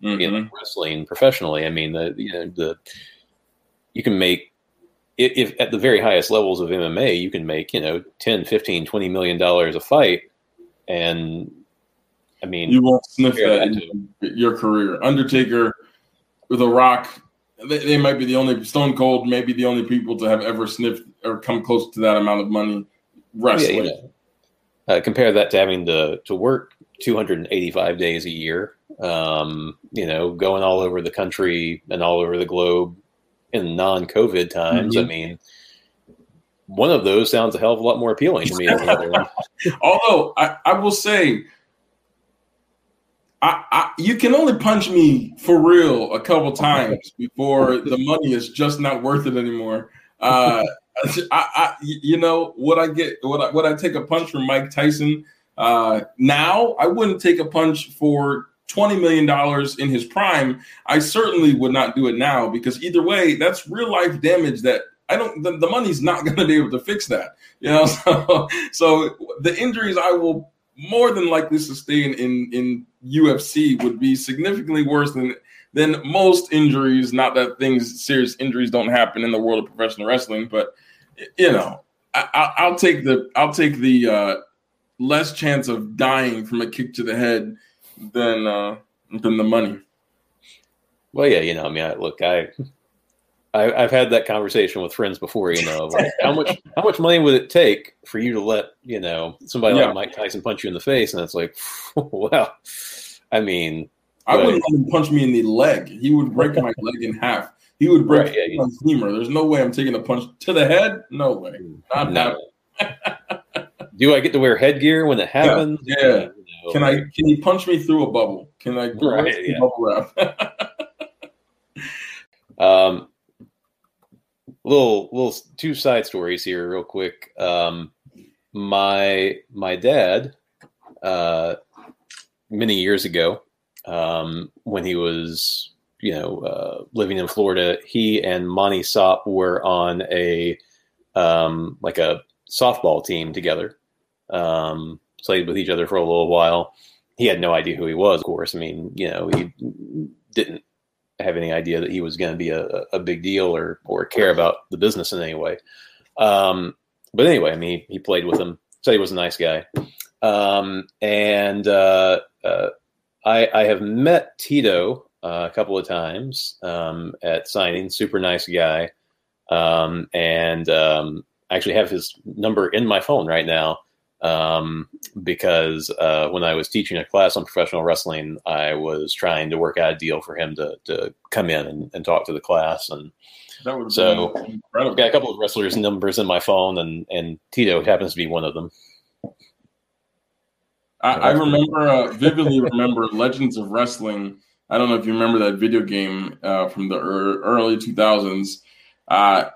mm-hmm. in wrestling professionally. I mean, the you know the you can make if, if, at the very highest levels of MMA, you can make you know 10, 15, 20 million dollars a fight and I mean, you won't sniff that in your career. Undertaker, The Rock, they, they, might be the only Stone Cold, maybe the only people to have ever sniffed or come close to that amount of money wrestling. Yeah. Uh, compare that to having to to work 285 days a year. Um, you know, going all over the country and all over the globe in non-COVID times. Mm-hmm. I mean, one of those sounds a hell of a lot more appealing to me than the other one. *laughs* Although I, I will say I, I, you can only punch me for real a couple times *laughs* before the money is just not worth it anymore. Uh, *laughs* I, I, you know what I get, what I, what I take a punch from Mike Tyson. Uh, now I wouldn't take a punch for twenty million dollars in his prime. I certainly would not do it now because either way, that's real life damage that I don't. The, the money's not *laughs* going to be able to fix that. You know, so, so the injuries I will more than likely sustain in in UFC would be significantly worse than than most injuries. Not that things serious injuries don't happen in the world of professional wrestling, but you know, I, will take the I'll take the uh, less chance of dying from a kick to the head than uh, than the money. Well, yeah, you know, I mean, I, look, I I, have had that conversation with friends before. You know, like how much how much money would it take for you to let you know somebody yeah. like Mike Tyson punch you in the face? And it's like, *laughs* well, I mean, I but, wouldn't let him punch me in the leg. He would break my *laughs* leg in half. He would break right, yeah, my femur. There's no way I'm taking a punch to the head. No way. Not no. *laughs* Do I get to wear headgear when it happens? Yeah. yeah. Know, can I? Can he punch me through a bubble? Can I? Right, yeah. Bubble wrap? um, little little two side stories here, real quick. Um, my my dad, uh, many years ago, um, when he was you know uh, living in Florida, he and Monty Sopp were on a um, like a softball team together. Um, played with each other for a little while. He had no idea who he was, of course. I mean, you know, he didn't have any idea that he was going to be a, a big deal or or care about the business in any way. Um, but anyway, I mean, he, he, played with him. Said he was a nice guy. Um, and uh, uh, I, I, have met Tito uh, a couple of times um, at signing. Super nice guy. Um, and um, I actually have his number in my phone right now um, because uh, when I was teaching a class on professional wrestling, I was trying to work out a deal for him to to come in and, and talk to the class, and so I've got a couple of wrestlers' numbers in my phone, and and Tito happens to be one of them. I, I remember uh, vividly remember Legends of Wrestling. I don't know if you remember that video game uh, from the early 2000s. Uh,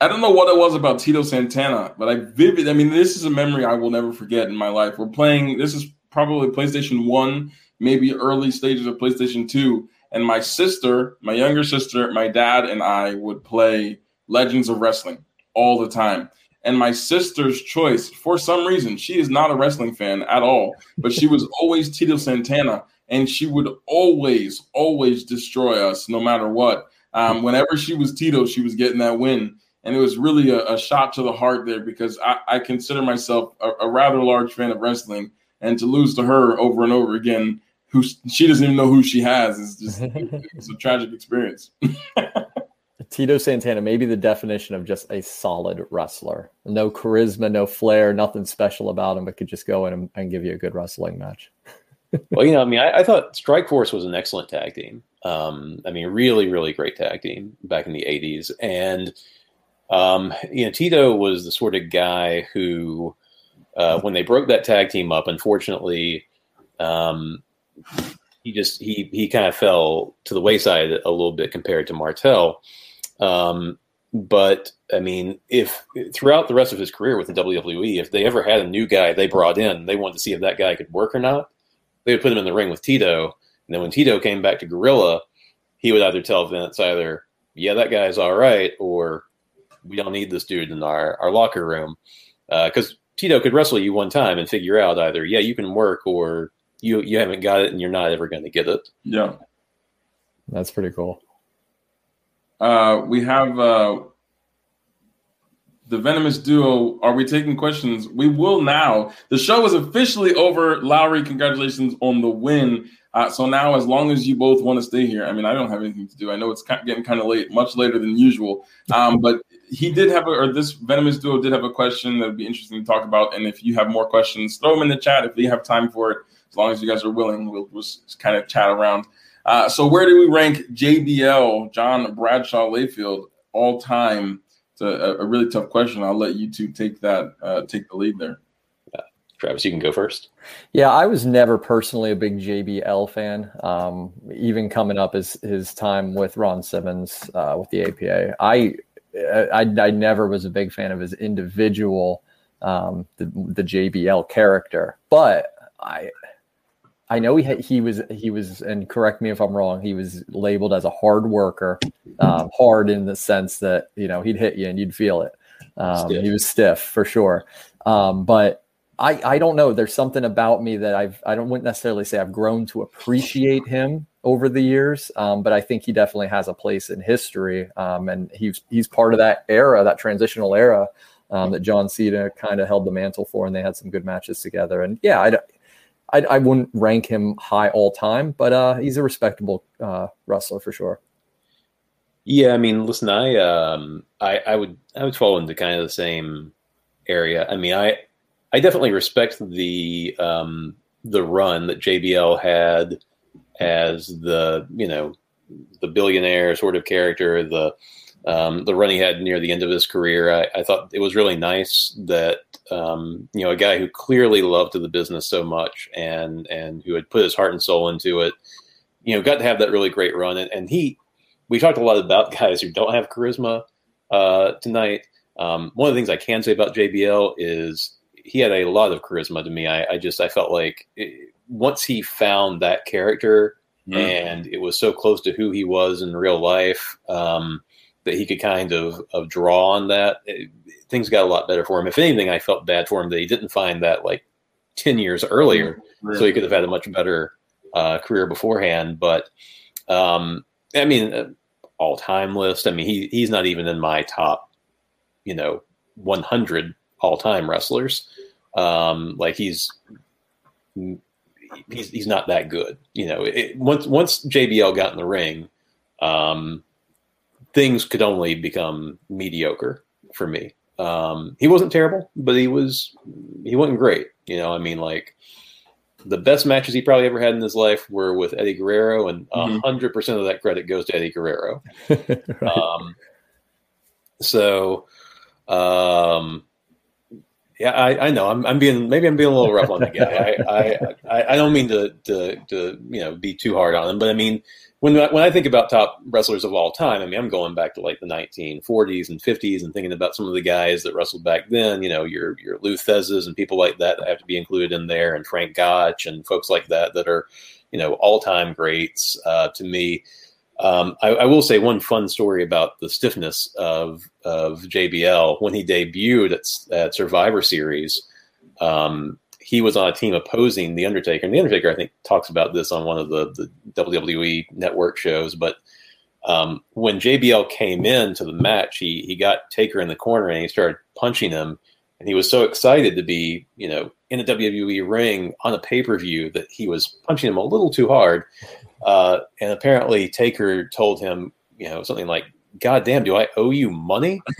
I don't know what it was about Tito Santana, but I vivid. I mean, this is a memory I will never forget in my life. We're playing. This is probably PlayStation One, maybe early stages of PlayStation Two, and my sister, my younger sister, my dad, and I would play Legends of Wrestling all the time. And my sister's choice, for some reason, she is not a wrestling fan at all, but she was *laughs* always Tito Santana, and she would always, always destroy us no matter what. Um, whenever she was Tito, she was getting that win. And it was really a, a shot to the heart there because I, I consider myself a, a rather large fan of wrestling. And to lose to her over and over again, who she doesn't even know who she has, is just *laughs* it's a tragic experience. *laughs* Tito Santana, maybe the definition of just a solid wrestler. No charisma, no flair, nothing special about him, but could just go in and, and give you a good wrestling match. *laughs* well, you know, I mean, I, I, thought Strike Force was an excellent tag team. Um, I mean, really, really great tag team back in the 80s. And, um, you know, Tito was the sort of guy who, uh, when they broke that tag team up, unfortunately, um, he just he he kind of fell to the wayside a little bit compared to Martel. Um, but I mean, if throughout the rest of his career with the WWE, if they ever had a new guy they brought in, they wanted to see if that guy could work or not, they would put him in the ring with Tito. And then when Tito came back to Gorilla, he would either tell Vince either, yeah, that guy's all right, or we don't need this dude in our, our locker room. Because uh, Tito could wrestle you one time and figure out either, yeah, you can work, or you you haven't got it and you're not ever going to get it. Yeah, that's pretty cool. Uh, we have uh, the venomous duo. Are we taking questions? We will now. The show is officially over. Lowey, congratulations on the win. Uh, so now, as long as you both want to stay here, I mean, I don't have anything to do. I know it's getting kind of late, much later than usual. Um, but he did have a, or this venomous duo did have a question that would be interesting to talk about. And if you have more questions, throw them in the chat if you have time for it. As long as you guys are willing, we'll, we'll kind of chat around. Uh, so where do we rank JBL, John Bradshaw Layfield, all time? It's a, a, really tough question. I'll let you two take that, uh, take the lead there. Travis, you can go first. Yeah, I was never personally a big JBL fan. Um, even coming up as his time with Ron Simmons uh, with the APA, I, I, I never was a big fan of his individual, um, the, the JBL character. But I, I know he had, he was he was and correct me if I'm wrong. He was labeled as a hard worker, um, hard in the sense that you know he'd hit you and you'd feel it. Um, he was stiff for sure, um, but I I don't know. There's something about me that I've I don't wouldn't necessarily say I've grown to appreciate him over the years, um, but I think he definitely has a place in history, um, and he's he's part of that era, that transitional era. Um, that John Cena kind of held the mantle for, and they had some good matches together. And yeah, I, I, I wouldn't rank him high all time, but uh, he's a respectable uh, wrestler for sure. Yeah, I mean, listen, I um, I, I would I would fall into kind of the same area. I mean, I I definitely respect the um, the run that JBL had as the you know the billionaire sort of character, the um, the run he had near the end of his career. I, I thought it was really nice that um, you know a guy who clearly loved the business so much and and who had put his heart and soul into it, you know, got to have that really great run. And, and he, we talked a lot about *laughs* guys who don't have charisma uh, tonight. Um, one of the things I can say about JBL is he had a lot of charisma to me. I, I just I felt like it, once he found that character mm. and it was so close to who he was in real life. Um, that he could kind of, of draw on that. It, things got a lot better for him. If anything, I felt bad for him that he didn't find that like 10 years earlier. Really? So he could have had a much better uh, career beforehand. But um, I mean, uh, all time list. I mean, he he's not even in my top, you know, 100 all time wrestlers. Um, like he's he's he's not that good. You know, it, once once JBL got in the ring, um, things could only become mediocre for me. Um, he wasn't terrible, but he was he wasn't great. You know, I mean, like the best matches he probably ever had in his life were with Eddie Guerrero, and 100 mm-hmm. percent of that credit goes to Eddie Guerrero. *laughs* right. um, so, um, yeah, I, I know I'm, I'm being maybe I'm being a little rough on the guy. *laughs* I, I, I don't mean to, to to you know be too hard on him, but I mean when when I think about top wrestlers of all time, I mean, I'm going back to like the 1940s and 50s and thinking about some of the guys that wrestled back then. You know, your your Lou Theszes and people like that that have to be included in there, and Frank Gotch and folks like that that are, you know, all time greats uh, to me. Um, I, I, will say one fun story about the stiffness of of JBL when he debuted at, at Survivor Series. Um, he was on a team opposing the Undertaker, and the Undertaker I think talks about this on one of the the WWE Network shows. But um, when JBL came in to the match, he he got Taker in the corner and he started punching him, and he was so excited to be you know in a WWE ring on a pay per view that he was punching him a little too hard uh, and apparently Taker told him, you know, something like, God damn, do I owe you money? *laughs*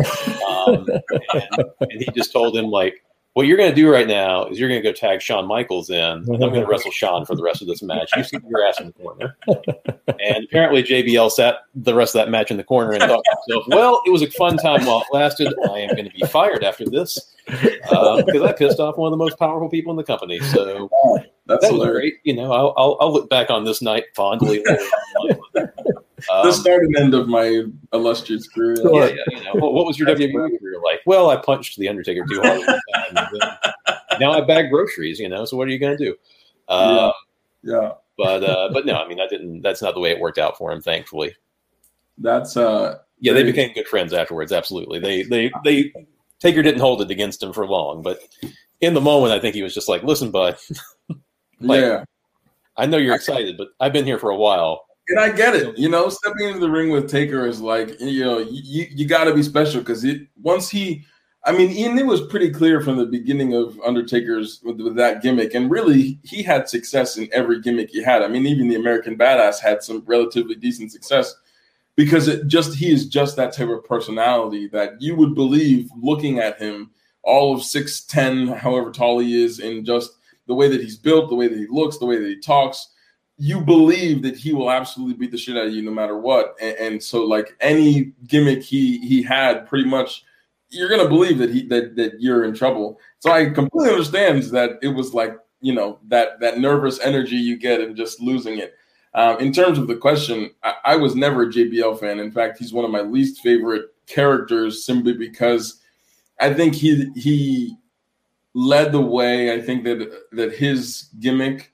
Um, and, and, he just told him, like, what you're going to do right now is you're going to go tag Shawn Michaels in, and I'm going *laughs* to wrestle Shawn for the rest of this match. You sit your ass in the corner. *laughs* And apparently JBL sat the rest of that match in the corner and thought to himself, well, it was a fun time while it lasted. I am going to be fired after this uh, because I pissed off one of the most powerful people in the company. So that's that was great. You know, I'll, I'll, I'll, look back on this night fondly. *laughs* um, the start and end of my illustrious career. Yeah, yeah, you know, what, what was your *laughs* WWE career like? Well, I punched the Undertaker too hard. now I bag groceries. You know, so what are you going to do? Um, yeah. yeah. But uh, but no, I mean, that didn't. That's not the way it worked out for him. Thankfully. That's uh. Yeah, they became good friends afterwards. Absolutely, they they they Taker didn't hold it against him for long, but in the moment, I think he was just like, "Listen, bud, like, yeah, I know you're excited, but I've been here for a while." And I get it. You know, stepping into the ring with Taker is like, you know, you, you got to be special because it once he, I mean, Ian, it was pretty clear from the beginning of Undertaker's with, with, that gimmick, and really he had success in every gimmick he had. I mean, even the American Badass had some relatively decent success because it just he is just that type of personality that you would believe looking at him all of 6'10 however tall he is and just the way that he's built the way that he looks the way that he talks you believe that he will absolutely beat the shit out of you no matter what. And, and so like any gimmick he he had pretty much you're gonna believe that he that that you're in trouble. So i completely understand that it was like you know that that nervous energy you get and just losing it. Um, in terms of the question, I, I, was never a JBL fan. In fact, he's one of my least favorite characters simply because I think he he led the way. I think that that his gimmick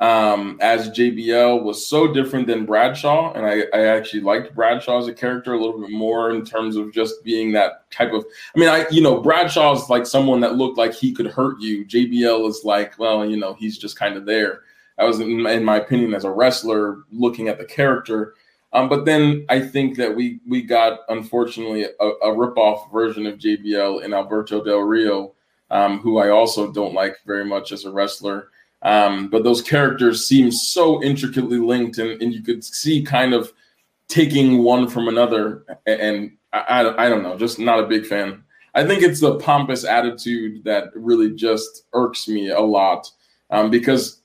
um, as JBL was so different than Bradshaw, and I, I actually liked Bradshaw as a character a little bit more in terms of just being that type of. I mean, I you know Bradshaw's like someone that looked like he could hurt you. JBL is like, well, you know, he's just kind of there. I was, in, in my opinion, as a wrestler, looking at the character. Um, but then I think that we we got unfortunately a, a ripoff version of JBL in Alberto Del Rio, um, who I also don't like very much as a wrestler. Um, but those characters seem so intricately linked, and, and you could see kind of taking one from another. And I, I, I don't know, just not a big fan. I think it's the pompous attitude that really just irks me a lot um, because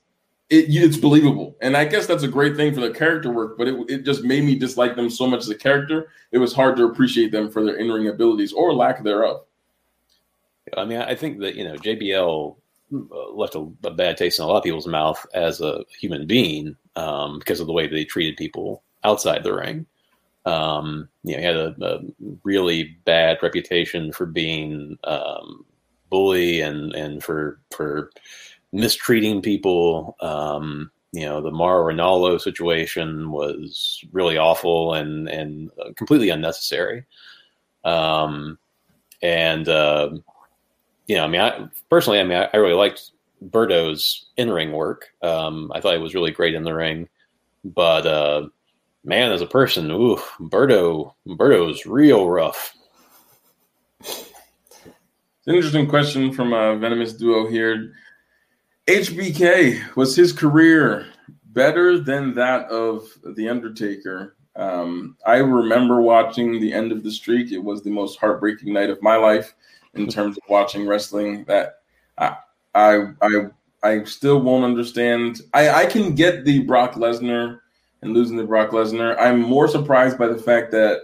it, it's believable. And I guess that's a great thing for the character work, but it, it just made me dislike them so much as a character. It was hard to appreciate them for their in ring abilities or lack thereof. I mean, I think that, you know, JBL uh, left a, a bad taste in a lot of people's mouth as a human being um, because of the way that they treated people outside the ring. Um, you know, he had a, a really bad reputation for being um, bully and, and for, for, mistreating people. Um, you know, the Mauro Ranallo situation was really awful and and completely unnecessary. Um, and uh, you know, I mean, I personally, I mean, I, I really liked Berto's in ring work. Um, I thought he was really great in the ring, but uh, man, as a person, ooh, Berto, Berto's real rough. An interesting question from a venomous duo here. HBK was his career better than that of the Undertaker. Um, I remember watching the end of the streak. It was the most heartbreaking night of my life in terms of watching wrestling. That I I I, I still won't understand. I, I can get the Brock Lesnar and losing to Brock Lesnar. I'm more surprised by the fact that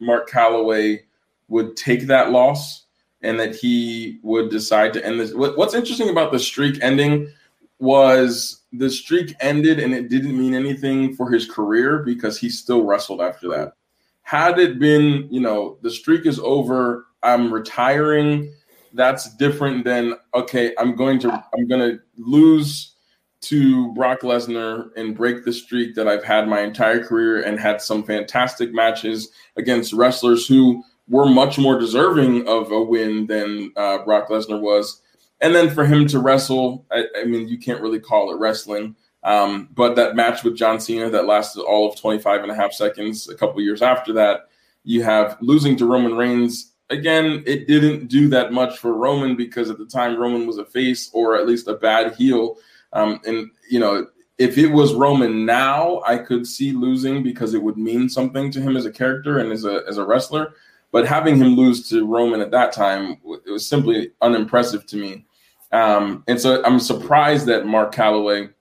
Mark Calaway would take that loss and that he would decide to end this. What's interesting about the streak ending was the streak ended and it didn't mean anything for his career because he still wrestled after that. Had it been, you know, the streak is over, I'm retiring, that's different than okay, I'm going to I'm going to lose to Brock Lesnar and break the streak that I've had my entire career and had some fantastic matches against wrestlers who were much more deserving of a win than uh, Brock Lesnar was. And then for him to wrestle, I, I mean, you can't really call it wrestling. Um, but that match with John Cena that lasted all of 25 and a half seconds a couple years after that, you have losing to Roman Reigns. Again, it didn't do that much for Roman because at the time Roman was a face or at least a bad heel. Um, and, you know, if it was Roman now, I could see losing because it would mean something to him as a character and as a, as a wrestler. But having him lose to Roman at that time, it was simply unimpressive to me. Um, and so I'm surprised that Mark Calaway,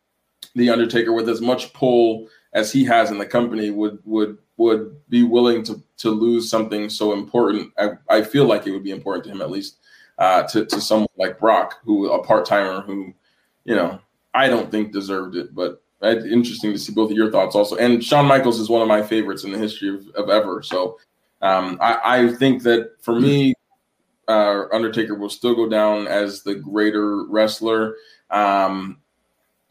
the Undertaker, with as much pull as he has in the company, would would would be willing to to lose something so important. I, I feel like it would be important to him at least uh, to to someone like Brock, who a part timer who, you know, I don't think deserved it, but interesting to see both of your thoughts also. And Shawn Michaels is one of my favorites in the history of, of ever. So um, I, I, think that for me, uh, Undertaker will still go down as the greater wrestler. Um,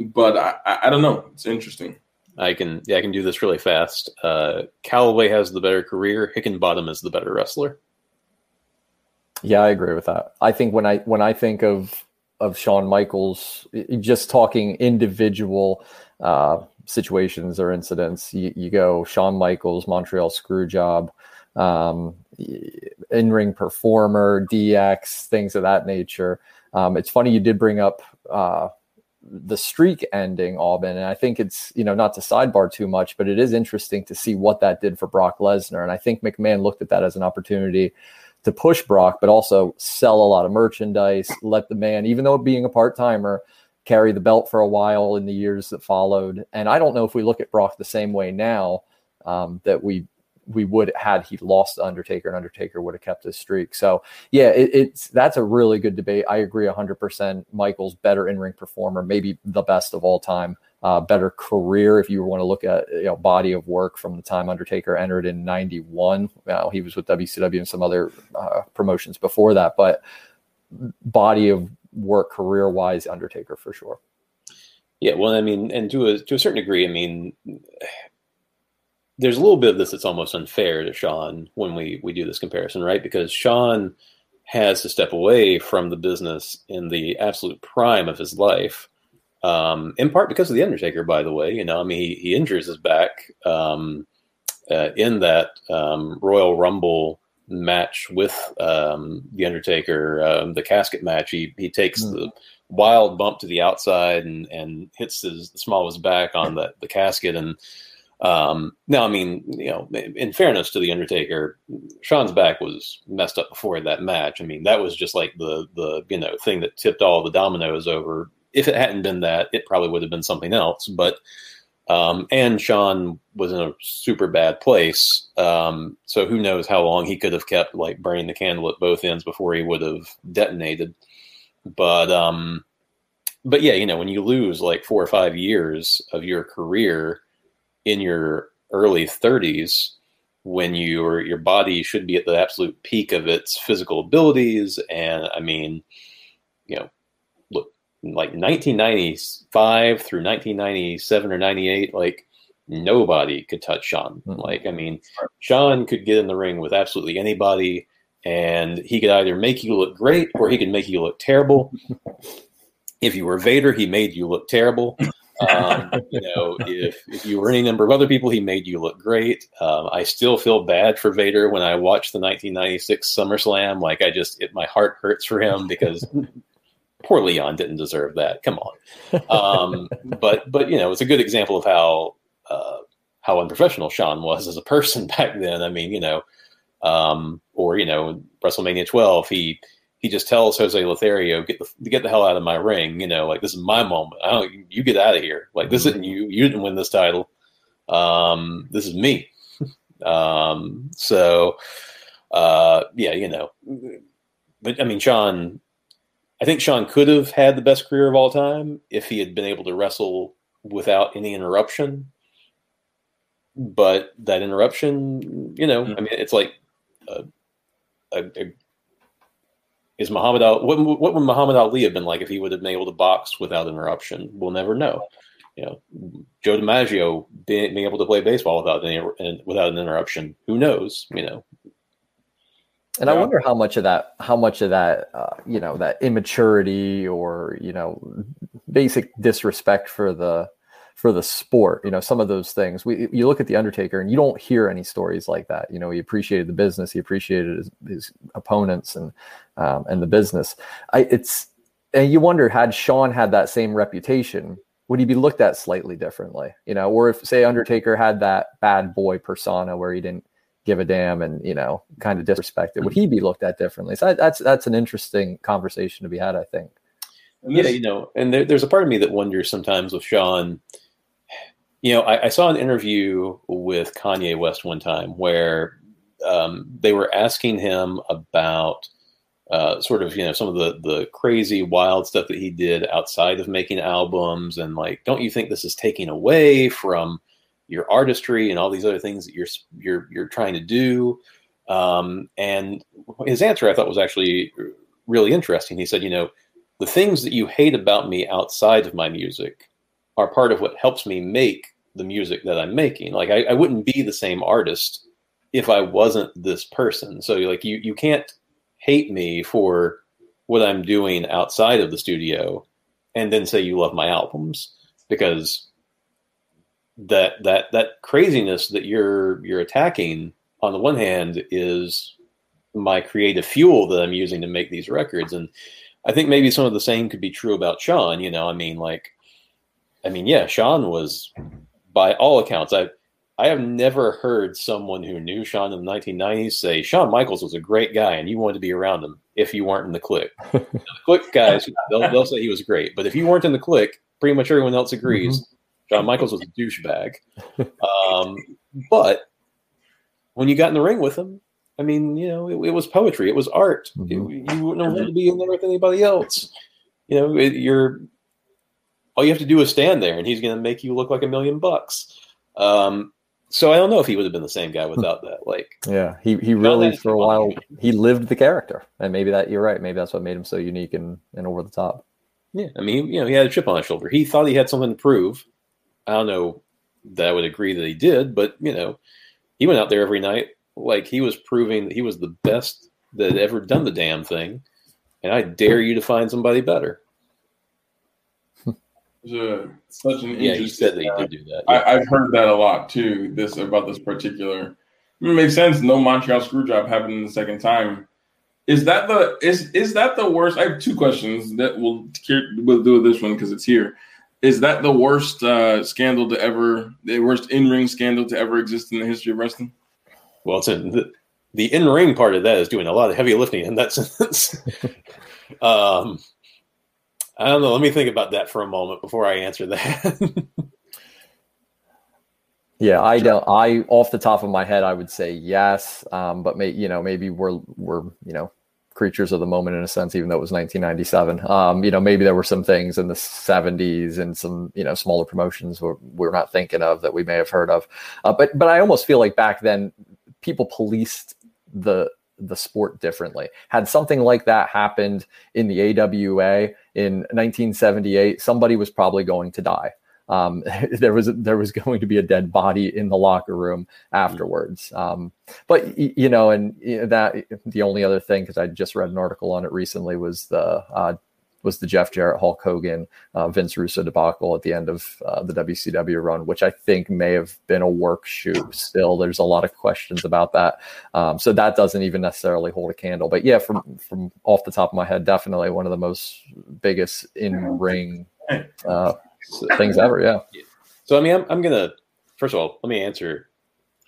but I, I, don't know. It's interesting. I can yeah I can do this really fast. Uh, Calaway has the better career. Hickenbottom is the better wrestler. Yeah, I agree with that. I think when I when I think of of Shawn Michaels, just talking individual uh, situations or incidents, you, you go Shawn Michaels, Montreal Screwjob, um, in ring performer, DX, things of that nature. Um, it's funny you did bring up uh, the streak ending, Aubyn, and I think it's you know not to sidebar too much, but it is interesting to see what that did for Brock Lesnar, and I think McMahon looked at that as an opportunity to push Brock, but also sell a lot of merchandise, let the man, even though being a part timer, carry the belt for a while in the years that followed. And I don't know if we look at Brock the same way now um, that we we would had he lost the Undertaker and Undertaker would have kept his streak. So yeah, it, it's that's a really good debate. I agree hundred percent. Michael's better in ring performer, maybe the best of all time. Uh, better career if you want to look at you know body of work from the time Undertaker entered in '91. Well, he was with WCW and some other uh, promotions before that, but body of work career wise, Undertaker for sure. Yeah, well, I mean, and to a to a certain degree, I mean, there's a little bit of this that's almost unfair to Shawn when we we do this comparison, right? Because Shawn has to step away from the business in the absolute prime of his life, um, in part because of the Undertaker. By the way, you know, I mean, he, he injures his back um, uh, in that um, Royal Rumble match with um, the Undertaker, um, the casket match. He he takes mm. the wild bump to the outside and and hits his the small of his back on the the casket and um, now, I mean, you know, in fairness to the Undertaker, Shawn's back was messed up before that match. I mean, that was just like the the you know thing that tipped all the dominoes over. If it hadn't been that, it probably would have been something else. But um, and Shawn was in a super bad place. Um, so who knows how long he could have kept like burning the candle at both ends before he would have detonated. But um, but yeah, you know, when you lose like four or five years of your career in your early 30s when your your body should be at the absolute peak of its physical abilities and i mean you know look like 1995 through 1997 or 98 like nobody could touch Shawn. Mm-hmm. Like, I mean, Shawn could get in the ring with absolutely anybody, and he could either make you look great or he could make you look terrible. *laughs* if you were Vader, he made you look terrible. Um, you know, if, if you were any number of other people, he made you look great. Um, I still feel bad for Vader when I watch the 1996 SummerSlam. Like, I just, it, my heart hurts for him because *laughs* poor Leon didn't deserve that. Come on. Um, but, but, you know, it's a good example of how, uh, how unprofessional Shawn was as a person *laughs* back then. I mean, you know, um, or, you know, WrestleMania 12, he, he just tells Jose Lothario, "Get the get the hell out of my ring." You know, like this is my moment. I don't. You get out of here. Like this isn't you. You didn't win this title. Um, this is me. *laughs* um, so, uh, yeah, you know, but I mean, Shawn. I think Shawn could have had the best career of all time if he had been able to wrestle without any interruption. But that interruption, you know, mm-hmm. I mean, it's like a, a, a is Muhammad Ali? What, what would Muhammad Ali have been like if he would have been able to box without interruption? We'll never know. You know, Joe DiMaggio being, being able to play baseball without any without an interruption. Who knows? You know, and yeah. I wonder how much of that, how much of that, uh, you know, that immaturity or you know, basic disrespect for the for the sport. You know, some of those things. We you look at the Undertaker and you don't hear any stories like that. You know, he appreciated the business, he appreciated his, his opponents and um, and the business. I it's and you wonder had Shawn had that same reputation, would he be looked at slightly differently? You know, or if say Undertaker had that bad boy persona where he didn't give a damn and you know kind of disrespected would he be looked at differently so that's that's an interesting conversation to be had i think yeah you know and there, there's a part of me that wonders sometimes with shawn you know I, I saw an interview with kanye west one time where um, they were asking him about uh, sort of you know some of the the crazy wild stuff that he did outside of making albums and like don't you think this is taking away from your artistry and all these other things that you're you're you're trying to do. Um, and his answer I thought was actually really interesting. He said, you know, the things that you hate about me outside of my music are part of what helps me make the music that I'm making. Like I, I wouldn't be the same artist if I wasn't this person. So like you you can't hate me for what I'm doing outside of the studio and then say you love my albums because that that that craziness that you're you're attacking on the one hand is my creative fuel that I'm using to make these records and I think maybe some of the same could be true about Shawn you know, I mean like I mean yeah, Shawn was by all accounts I I have never heard someone who knew Shawn in the 1990s say Shawn Michaels was a great guy and you wanted to be around him if you weren't in the Kliq. *laughs* the Kliq guys, they'll, they'll, say he was great, but if you weren't in the Kliq, pretty much everyone else agrees. Mm-hmm. Michaels was a douchebag. Um, but when you got in the ring with him, I mean, you know, it, it was poetry. It was art. Mm-hmm. It, you wouldn't want to be in there with anybody else. You know, it, you're all you have to do is stand there, and he's going to make you look like a million bucks. Um, so I don't know if he would have been the same guy without that. Like, yeah, he he really for a while he lived the character, and maybe that you're right. Maybe that's what made him so unique and and over the top. Yeah, I mean, you know, he had a chip on his shoulder. He thought he had something to prove, I don't know that I would agree that he did, but you know, he went out there every night like he was proving that he was the best that had ever done the damn thing. And I dare you to find somebody better. A, such an yeah, he said they he did do that. Yeah. I, have heard that a lot too. This about this particular. It makes sense. No Montreal screw job happening the second time. Is that the is is that the worst? I have two questions that we'll we'll do this one because it's here is that the worst uh, scandal to ever, the worst in ring scandal to ever exist in the history of wrestling? Well, it's in the, the in ring part of that is doing a lot of heavy lifting in that *laughs* sense. um, I don't know. Let me think about that for a moment before I answer that. *laughs* yeah, I don't. I off the top of my head, I would say yes. Um, but may, you know, maybe we're we're you know creatures of the moment in a sense, even though it was 1997. Um, you know, maybe there were some things in the 70s and some, you know, smaller promotions we're, we're not thinking of that we may have heard of. Uh, but, but I almost feel like back then people policed the, the sport differently. Had something like that happened in the AWA in 1978, somebody was probably going to die um, *laughs* there was there was *laughs* going to be a dead body in the locker room afterwards. Um, but you know, and that the only other thing because I just read an article on it recently was the uh, was the Jeff Jarrett Hulk Hogan uh, Vince Russo debacle at the end of uh, the WCW run, which I think may have been a work shoot. Still, there's a lot of questions about that, um, so that doesn't even necessarily hold a candle. But yeah, from from off the top of my head, definitely one of the most biggest in ring *laughs* uh, things ever. Yeah. So I mean, I'm, I'm gonna first of all let me answer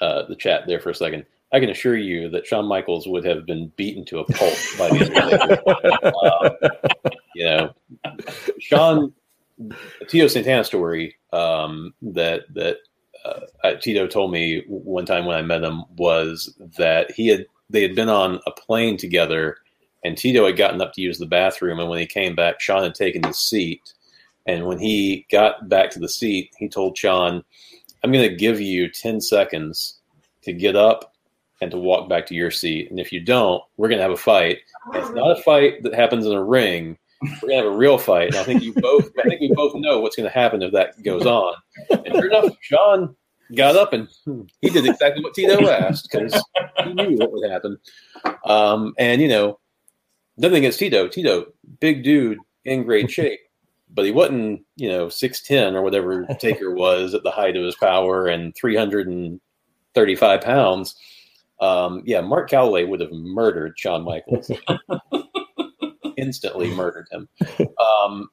uh, the chat there for a second. I can assure you that Shawn Michaels would have been beaten to a pulp by the end of the *laughs* You know, Shawn Tito Santana story um, that that uh, Tito told me one time when I met him was that he had they had been on a plane together, and Tito had gotten up to use the bathroom, and when he came back, Shawn had taken his seat, and when he got back to the seat, he told Shawn, I'm going to give you 10 seconds to get up and to walk back to your seat. And if you don't, we're going to have a fight. It's not a fight that happens in a ring. We're to have a real fight. And I think you both, I think we both know what's to happen if that goes on. And sure enough, Shawn got up and he did exactly what Tito asked because he knew what would happen. Um, and you know, nothing against Tito. Tito, big dude in great shape, but he wasn't, you know, six ten or whatever Taker was at the height of his power and three hundred and thirty five pounds. Um, yeah, Mark Calaway would have murdered Shawn Michaels. Instantly *laughs* murdered him. Um,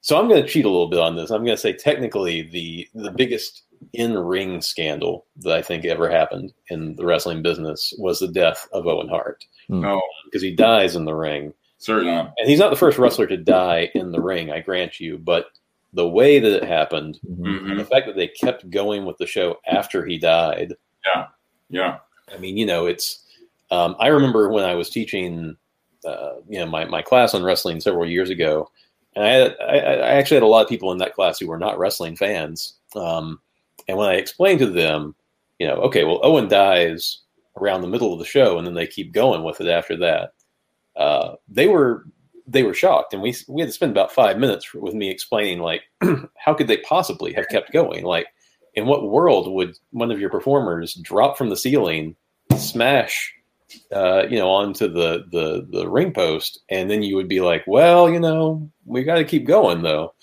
so I'm going to cheat a little bit on this. I'm going to say technically the the biggest in ring scandal that I think ever happened in the wrestling business was the death of Owen Hart. No, because he dies in the ring. certainly. And he's not the first wrestler to die in the ring, I grant you, but the way that it happened, Mhm. and the fact that they kept going with the show after he died, Yeah, Yeah. I mean, you know, it's. Um, I remember when I was teaching, uh, you know, my, my class on wrestling several years ago, and I, had, I, I actually had a lot of people in that class who were not wrestling fans. Um, and when I explained to them, you know, okay, well, Owen dies around the middle of the show, and then they keep going with it after that. Uh, they were they were shocked, and we we had to spend about five minutes with me explaining like *clears throat* how could they possibly have kept going? Like, in what world would one of your performers drop from the ceiling, smash, uh, you know, onto the the the ring post, and then you would be like, well, you know, we got to keep going though.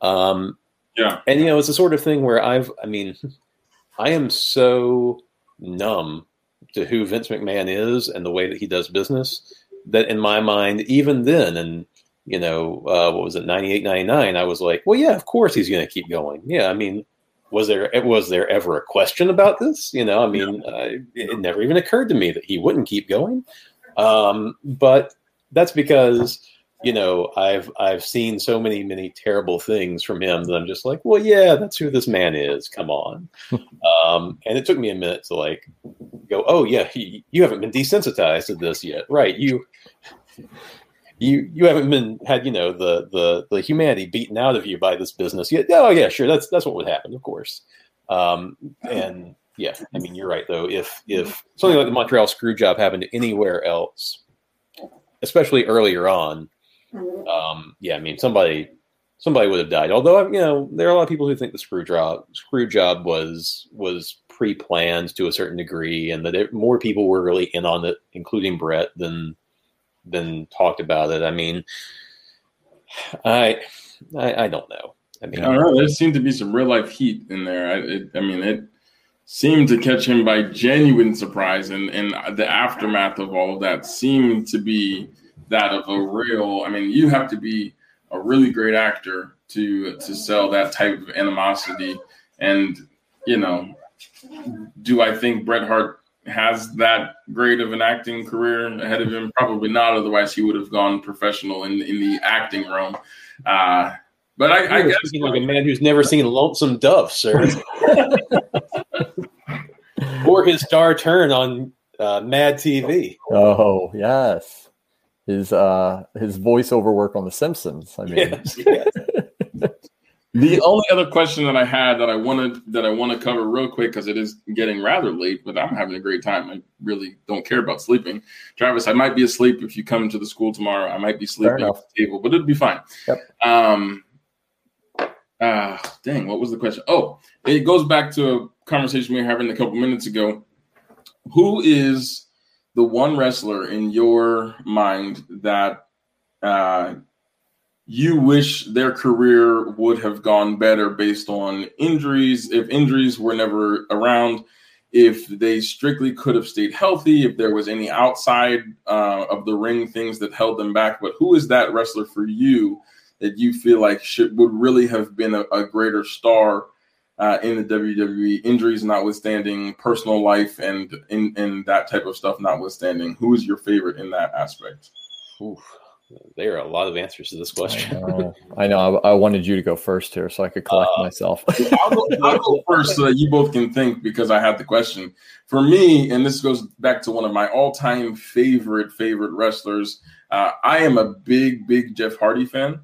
Um, Yeah. and you know, it's the sort of thing where I've, I mean, *laughs* I am so numb to who Vince McMahon is and the way that he does business that in my mind, even then, and you know, uh, what was it, 98, 99, I was like, well, yeah, of course he's going to keep going. Yeah, I mean, was there was there ever a question about this? You know, I mean, uh, it never even occurred to me that he wouldn't keep going. Um, but that's because you know I've I've seen so many many terrible things from him that I'm just like, well, yeah, that's who this man is. Come on. *laughs* um, and it took me a minute to like go, oh yeah, he, you haven't been desensitized to this yet, right? You you you haven't been had you know the the the humanity beaten out of you by this business yet. Oh yeah, sure, that's that's what would happen, of course. Um, and yeah, I mean you're right though. If if something like the Montreal screw job happened anywhere else, especially earlier on, um, yeah, I mean somebody somebody would have died. Although you know there are a lot of people who think the screw job screw job was was pre-planned to a certain degree, and that it, more people were really in on it, including Bret, than than talked about it. I mean, I I, I don't know. I mean, I know. There seemed to be some real life heat in there. I, it, I mean, it seemed to catch him by genuine surprise, and and the aftermath of all of that seemed to be that of a real. I mean, you have to be a really great actor to to sell that type of animosity, and you know, do I think Bret Hart has that great of an acting career ahead of him? Probably not. Otherwise, he would have gone professional in in the acting realm. Uh, but I, I guess like a man who's never seen Lonesome Dove, sir, *laughs* or his star turn on uh, Mad TV. Oh yes, his uh his voiceover work on The Simpsons. I mean, Yes, yes. The only other question that I had that I wanted that I want to cover real quick because it is getting rather late, but I'm having a great time. I really don't care about sleeping. Travis, I might be asleep if you come to the school tomorrow. I might be sleeping at enough. the table, but it'll be fine. Yep. Um. Uh, dang, what was the question? Oh, it goes back to a conversation we were having a couple minutes ago. Who is the one wrestler in your mind that uh, you wish their career would have gone better based on injuries, if injuries were never around, if they strictly could have stayed healthy, if there was any outside uh, of the ring things that held them back. But who is that wrestler for you that you feel like should would really have been a, a greater star uh, in the WWE? Injuries notwithstanding, personal life and in, in that type of stuff notwithstanding, who is your favorite in that aspect? Oof. There are a lot of answers to this I question. know. I know. I, I wanted you to go first here, so I could collect Uh, myself. *laughs* I'll go, I'll go *laughs* first so that you both can think because I had the question. For me, and this goes back to one of my all-time favorite favorite wrestlers. Uh, I am a big, big Jeff Hardy fan,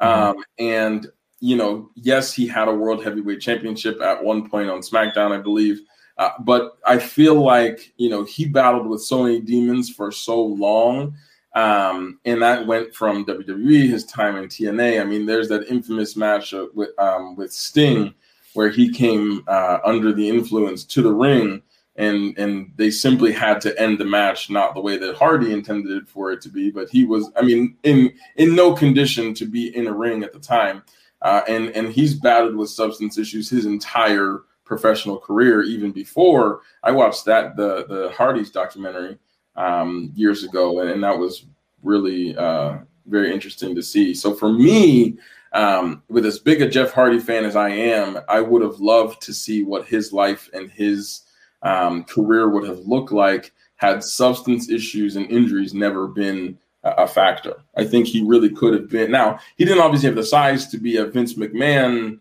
um, and you know, yes, he had a world heavyweight championship at one point on SmackDown, I believe. Uh, but I feel like you know he battled with so many demons for so long, um, and that went from WWE, his time in TNA. I mean, there's that infamous match with um, with Sting where he came uh, under the influence to the ring, and and they simply had to end the match not the way that Hardy intended for it to be, but he was, I mean, in in no condition to be in a ring at the time, uh, and and he's battled with substance issues his entire professional career, even before I watched that the the Hardy's documentary um, years ago, and, and, that was really uh, very interesting to see. So for me, um, with as big a Jeff Hardy fan as I am, I would have loved to see what his life and his um, career would have looked like had substance issues and injuries never been a factor. I think he really could have been. Now, he didn't obviously have the size to be a Vince McMahon,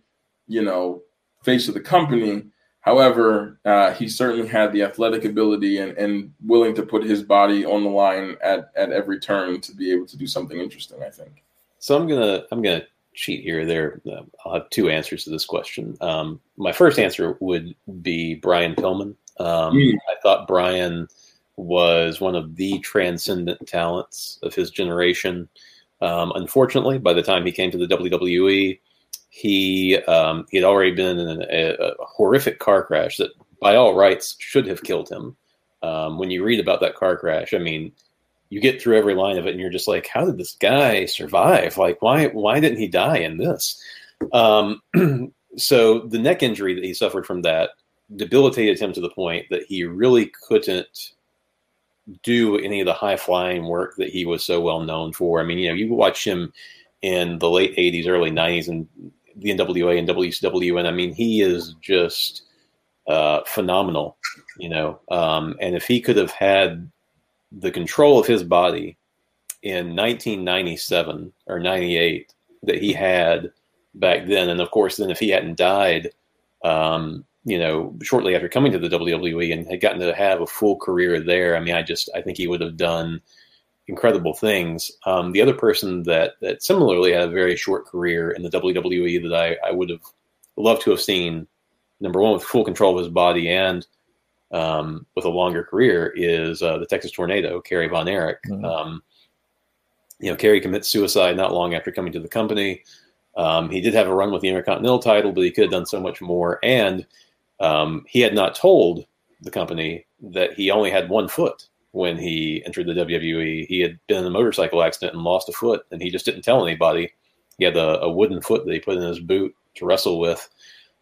you know, face of the company. However, uh, he certainly had the athletic ability and, and willing to put his body on the line at, at every turn to be able to do something interesting. I think. So I'm gonna I'm gonna cheat here. There, uh, I'll have two answers to this question. Um, my first answer would be Brian Pillman. Um, mm. I thought Brian was one of the transcendent talents of his generation. Um, unfortunately, by the time he came to the WWE, he um, he had already been in a, a, horrific car crash that, by all rights, should have killed him. Um, when you read about that car crash, I mean, you get through every line of it, and you're just like, how did this guy survive? Like, why why didn't he die in this? Um, *clears throat* so the neck injury that he suffered from that debilitated him to the point that he really couldn't do any of the high flying work that he was so well known for. I mean, you know, you watch him in the late 80s, early 90s, and the NWA and WCW, and I mean, he is just uh, phenomenal, you know. Um, and if he could have had the control of his body in 1997 or 98 that he had back then, and of course, then if he hadn't died, um, you know, shortly after coming to the WWE and had gotten to have a full career there, I mean, I just I think he would have done incredible things. Um, the other person that that similarly had a very short career in the WWE that I, I would have loved to have seen, number one, with full control of his body and um, with a longer career is uh, the Texas Tornado, Kerry Von Erich. Mm-hmm. Um, you know, Kerry commits suicide not long after coming to the company. Um, he did have a run with the Intercontinental title, but he could have done so much more. And um, he had not told the company that he only had one foot when he entered the WWE. He had been in a motorcycle accident and lost a foot, and he just didn't tell anybody. He had a, a wooden foot that he put in his boot to wrestle with.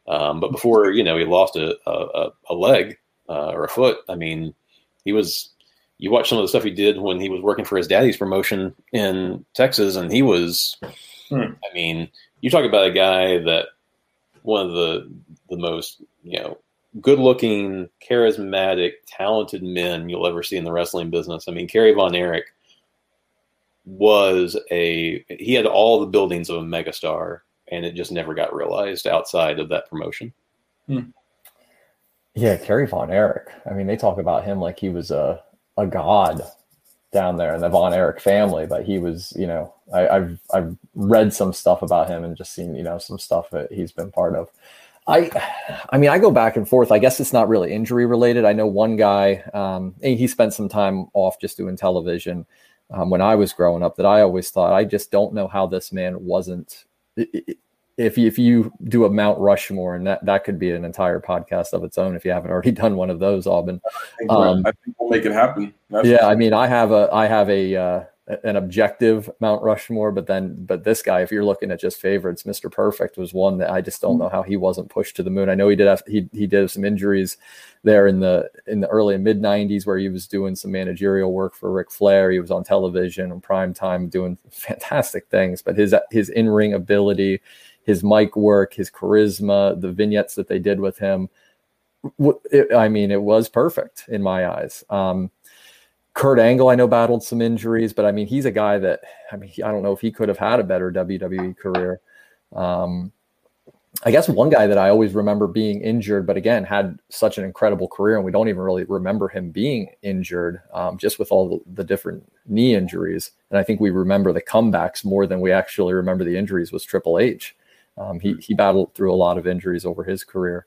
Um, but before you know, he lost a, a, a leg uh, or a foot. I mean, he was. You watch some of the stuff he did when he was working for his daddy's promotion in Texas, and he was. Hmm. I mean, you talk about a guy that one of the the most you know good looking, charismatic, talented men you'll ever see in the wrestling business. I mean, Kerry Von Erich was a he had all the buildings of a megastar, and it just never got realized outside of that promotion. Hmm. Yeah, Kerry Von Erich. I mean, they talk about him like he was a a god down there in the Von Erich family, but he was, you know, I, have I've read some stuff about him and just seen, you know, some stuff that he's been part of. I, I mean, I go back and forth. I guess it's not really injury related. I know one guy, um, he spent some time off just doing television um, when I was growing up. That I always thought I just don't know how this man wasn't. If you, if you do a Mount Rushmore, and that, that could be an entire podcast of its own if you haven't *laughs* already done one of those, Aubyn. I think, um, I think we'll make it happen. That's yeah, I mean, I have a I have a uh, an objective Mount Rushmore, but then but this guy, if you're looking at just favorites, Mr. Perfect was one that I just don't know how he wasn't pushed to the moon. I know he did have he he did some injuries there in the in the early mid '90s where he was doing some managerial work for Ric Flair. He was on television in prime time doing fantastic things, but his his in ring ability, his mic work, his charisma, the vignettes that they did with him. It, I mean, it was perfect in my eyes. Um, Kurt Angle, I know battled some injuries, but I mean, he's a guy that I mean, I don't know if he could have had a better WWE career. Um, I guess one guy that I always remember being injured, but again had such an incredible career, and we don't even really remember him being injured, um, just with all the, different knee injuries. And I think we remember the comebacks more than we actually remember the injuries. Was Triple H? Um, he he battled through a lot of injuries over his career.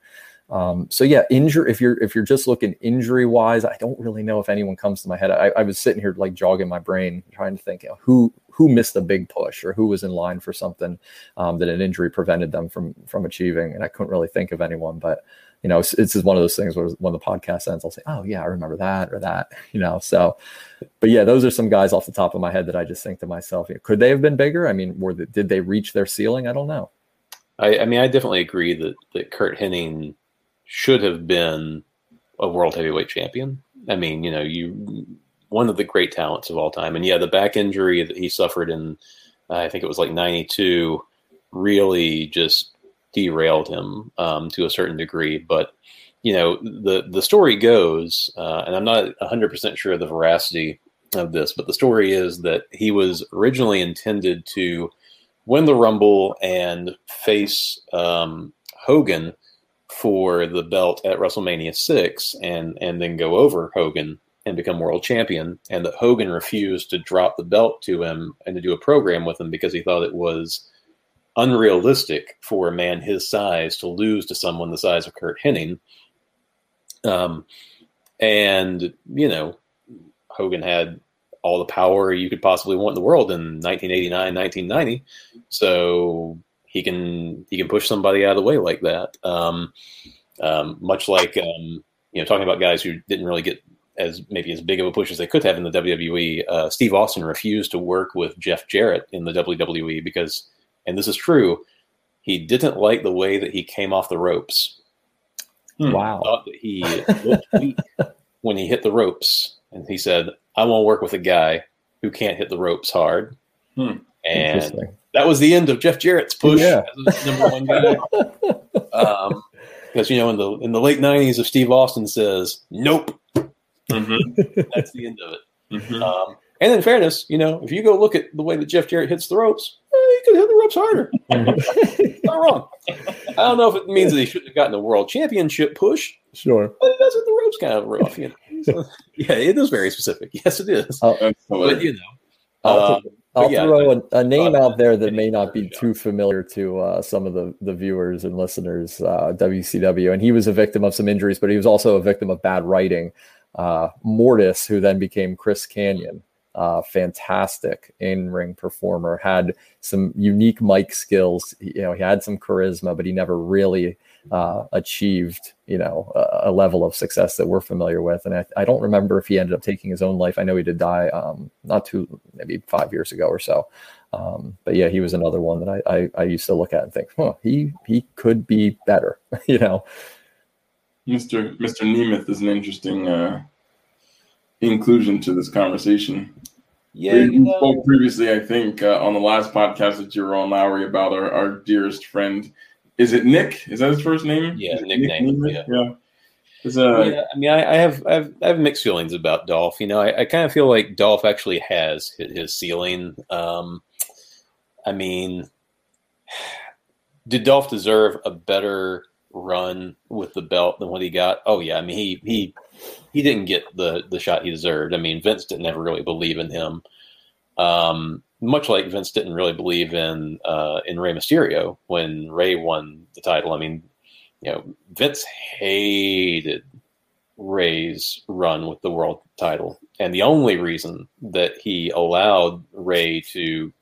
Um, so yeah, injury. If you're if you're just looking injury wise, I don't really know if anyone comes to my head. I, I was sitting here like jogging my brain, trying to think you know, who who missed a big push or who was in line for something um, that an injury prevented them from from achieving, and I couldn't really think of anyone. But you know, it's just one of those things where when the podcast ends, I'll say, "Oh yeah, I remember that or that," *laughs* you know. So, but yeah, those are some guys off the top of my head that I just think to myself, you know, could they have been bigger? I mean, were the, did they reach their ceiling? I don't know. I, I mean, I definitely agree that that Curt Hennig should have been a world heavyweight champion. I mean, you know, you one of the great talents of all time, and yeah, the back injury that he suffered in, uh, I think it was like '92, really just derailed him um, to a certain degree. But you know, the the story goes, uh, and I'm not 100 percent sure of the veracity of this, but the story is that he was originally intended to win the Rumble and face um, Hogan for the belt at WrestleMania six, and and then go over Hogan and become world champion, and that Hogan refused to drop the belt to him and to do a program with him because he thought it was unrealistic for a man his size to lose to someone the size of Curt Hennig. Um, and you know, Hogan had all the power you could possibly want in the world in 1989, 1990. So he can he can push somebody out of the way like that. Um, um, much like um, you know, talking about guys who didn't really get as maybe as big of a push as they could have in the WWE. Uh, Steve Austin refused to work with Jeff Jarrett in the WWE because and this is true, he didn't like the way that he came off the ropes. Hmm. Wow. He thought that he looked weak when he hit the ropes. And he said, I won't work with a guy who can't hit the ropes hard. Hmm. And that was the end of Jeff Jarrett's push Yeah. as number one guy. *laughs* um, because you know, in the in the late '90s, if Steve Austin says nope, Mm-hmm. that's the end of it. Mm-hmm. Um, and in fairness, you know, if you go look at the way that Jeff Jarrett hits the ropes, eh, he could hit the ropes harder. Not wrong. I don't know if it means that he shouldn't have gotten a world championship push, sure. but it does hit the ropes kind of rough. You know? *laughs* So, yeah, it is very specific. Yes, it is. Oh, But you know, I'll, um, I'll yeah, throw a, a name out there that may not be too familiar to uh, some of the, the viewers and listeners. Uh, WCW, and he was a victim of some injuries, but he was also a victim of bad writing. Uh, Mortis, who then became Chris Kanyon, uh, fantastic in ring performer, had some unique mic skills. You know, he had some charisma, but he never really uh, achieved, you know, a, a level of success that we're familiar with. And I, I don't remember if he ended up taking his own life. I know he did die um, not too, maybe five years ago or so. Um, but yeah, he was another one that I, I, I used to look at and think, huh, he he could be better, *laughs* you know. Mr. Mr. Nemeth is an interesting uh, inclusion to this conversation. yeah, you know, spoke previously, I think, uh, on the last podcast that you were on, Lowey, about our, our dearest friend. Is it Nick? Is that his first name? Yeah, it Nick Nemeth? yeah. Uh, yeah, I mean, I, I have I have I have mixed feelings about Dolph. You know, I, I kind of feel like Dolph actually has hit his ceiling. Um, I mean, did Dolph deserve a better run with the belt than what he got? Oh yeah, I mean he he he didn't get the the shot he deserved. I mean Vince didn't ever really believe in him. Um, much like Vince didn't really believe in uh, in Rey Mysterio when Rey won the title. I mean, you know, Vince hated Rey's run with the world title, and the only reason that he allowed Rey to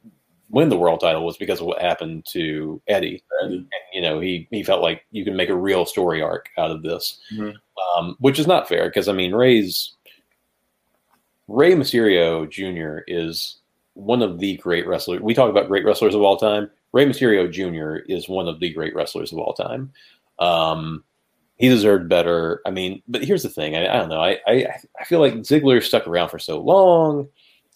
win the world title was because of what happened to Eddie. Eddie. And, you know, he he felt like you can make a real story arc out of this, Mhm. um, which is not fair because I mean, Rey's Rey Mysterio Jr. is one of the great wrestlers. We talk about great wrestlers of all time. Rey Mysterio Jr. is one of the great wrestlers of all time. Um, he deserved better. I mean, but here's the thing. I, I don't know. I, I I feel like Ziggler stuck around for so long,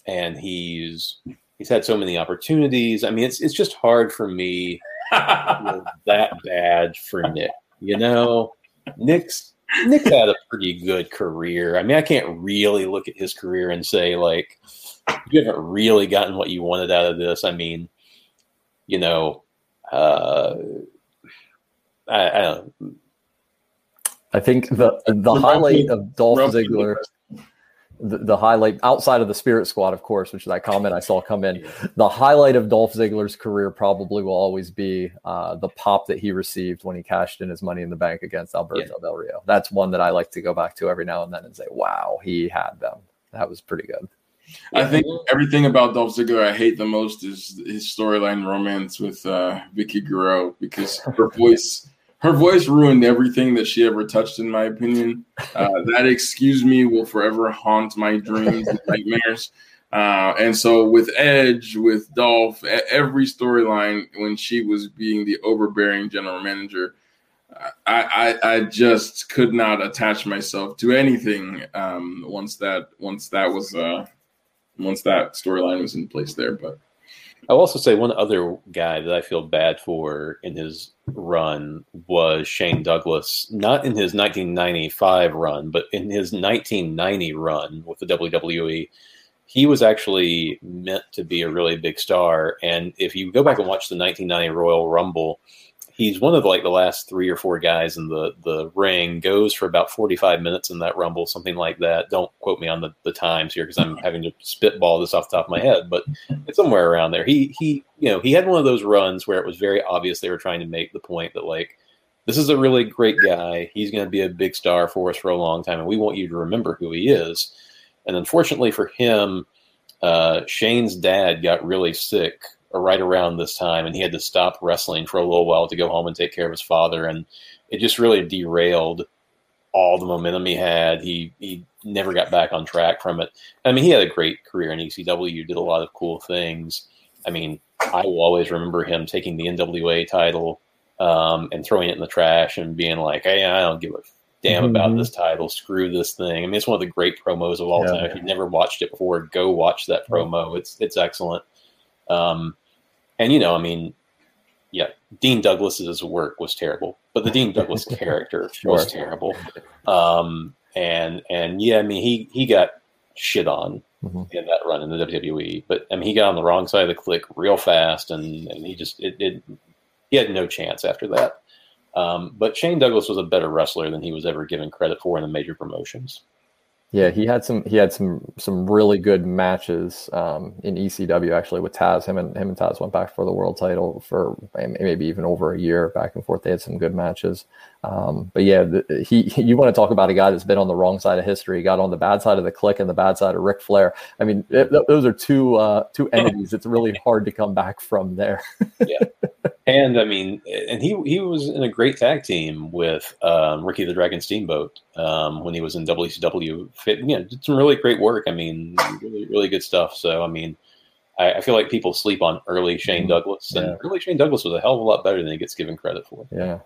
and he's he's had so many opportunities. I mean, it's it's just hard for me *laughs* that bad for Nick. You know, Nick's Nick's had a pretty good career. I mean, I can't really look at his career and say like you haven't really gotten what you wanted out of this. I mean, you know, uh, I, I don't. I think the the Remote highlight me- of Dolph Remote me Ziggler the, the highlight outside of the Spirit Squad, of course, which is that comment I saw come in. The highlight of Dolph Ziggler's career probably will always be uh, the pop that he received when he cashed in his Money in the Bank against Alberto yeah. Del Rio. That's one that I like to go back to every now and then and say, "Wow, he had them." That was pretty good. I think everything about Dolph Ziggler I hate the most is his storyline romance with uh, Vickie Guerrero because her *laughs* voice her voice ruined everything that she ever touched, in my opinion. Uh, that excuse me will forever haunt my dreams and nightmares. Uh, and so with Edge, with Dolph, every storyline when she was being the overbearing general manager, I, I, I just could not attach myself to anything um, once that once that was uh, once that storyline was in place there. But I'll also say one other guy that I feel bad for in his run was Shane Douglas, not in his 1995 run, but in his 1990 run with the WWE. He was actually meant to be a really big star. And if you go back and watch the 1990 Royal Rumble, he's one of the, like the last three or four guys in the the ring. Goes for about forty five minutes in that rumble, something like that. Don't quote me on the, the times here because I'm *laughs* having to spitball this off the top of my head, but it's somewhere around there. He he you know he had one of those runs where it was very obvious they were trying to make the point that like this is a really great guy. He's going to be a big star for us for a long time, and we want you to remember who he is. And unfortunately for him, uh, Shane's dad got really sick right around this time, and he had to stop wrestling for a little while to go home and take care of his father, and it just really derailed all the momentum he had. He he never got back on track from it. I mean, he had a great career in ECW, did a lot of cool things. I mean, I will always remember him taking the NWA title um, and throwing it in the trash and being like, "Hey, I don't give a damn mm-hmm. about this title. Screw this thing." I mean, it's one of the great promos of all yeah. time. If you've never watched it before, go watch that promo. It's it's excellent. Um, and you know, I mean, yeah, Dean Douglas's work was terrible, but the Dean Douglas *laughs* character sure. was terrible. Um, and and yeah, I mean, he he got shit on mm-hmm. in that run in the WWE, but I mean, he got on the wrong side of the Kliq real fast, and and he just it, it he had no chance after that. Um, but Shane Douglas was a better wrestler than he was ever given credit for in the major promotions. Yeah, he had some he had some some really good matches um, in ECW actually with Taz. Him and him and Taz went back for the world title for maybe even over a year back and forth. They had some good matches. Um, but yeah, the, he *laughs* you want to talk about a guy that's been on the wrong side of history, got on the bad side of the Kliq and the bad side of Ric Flair. I mean, it, those are two uh, two *laughs* entities. It's really hard to come back from there. yeah, *laughs* and I mean, and he he was in a great tag team with um, Ricky the Dragon Steamboat um, when he was in WCW. Fit, you know, did some really great work. I mean, really really good stuff. So I mean, I, I feel like people sleep on early Shane mm-hmm. Douglas, and yeah. early Shane Douglas was a hell of a lot better than he gets given credit for. Yeah.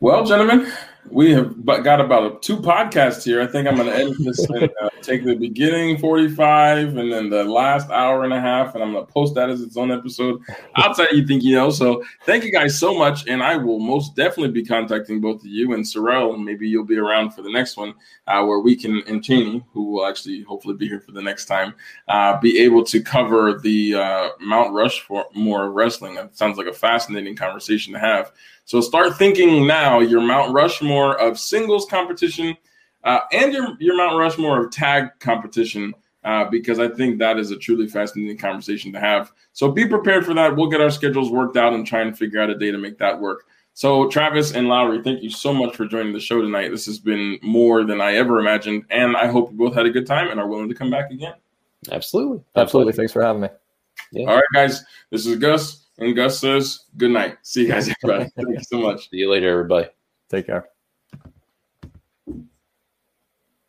Well, gentlemen, we have got about two podcasts here. I think I'm going to end this and uh, take the beginning 45 and then the last hour and a half, and I'm going to post that as its own episode outside you think you know. So thank you guys so much, and I will most definitely be contacting both of you and Sorrell. Maybe you'll be around for the next one uh, where we can, and Cheney, who will actually hopefully be here for the next time, uh, be able to cover the uh, Mount Rushmore wrestling. That sounds like a fascinating conversation to have. So start thinking now your Mount Rushmore of singles competition uh, and your, your Mount Rushmore of tag competition, uh, because I think that is a truly fascinating conversation to have. So be prepared for that. We'll get our schedules worked out and try and figure out a day to make that work. So, Travis and Lowey, thank you so much for joining the show tonight. This has been more than I ever imagined, and I hope you both had a good time and are willing to come back again. Absolutely. Absolutely. Thanks for having me. Yeah. All right, guys. This is Gus. And Gus says, good night. See you guys, *laughs* everybody. Thank you so much. See you later, everybody. Take care.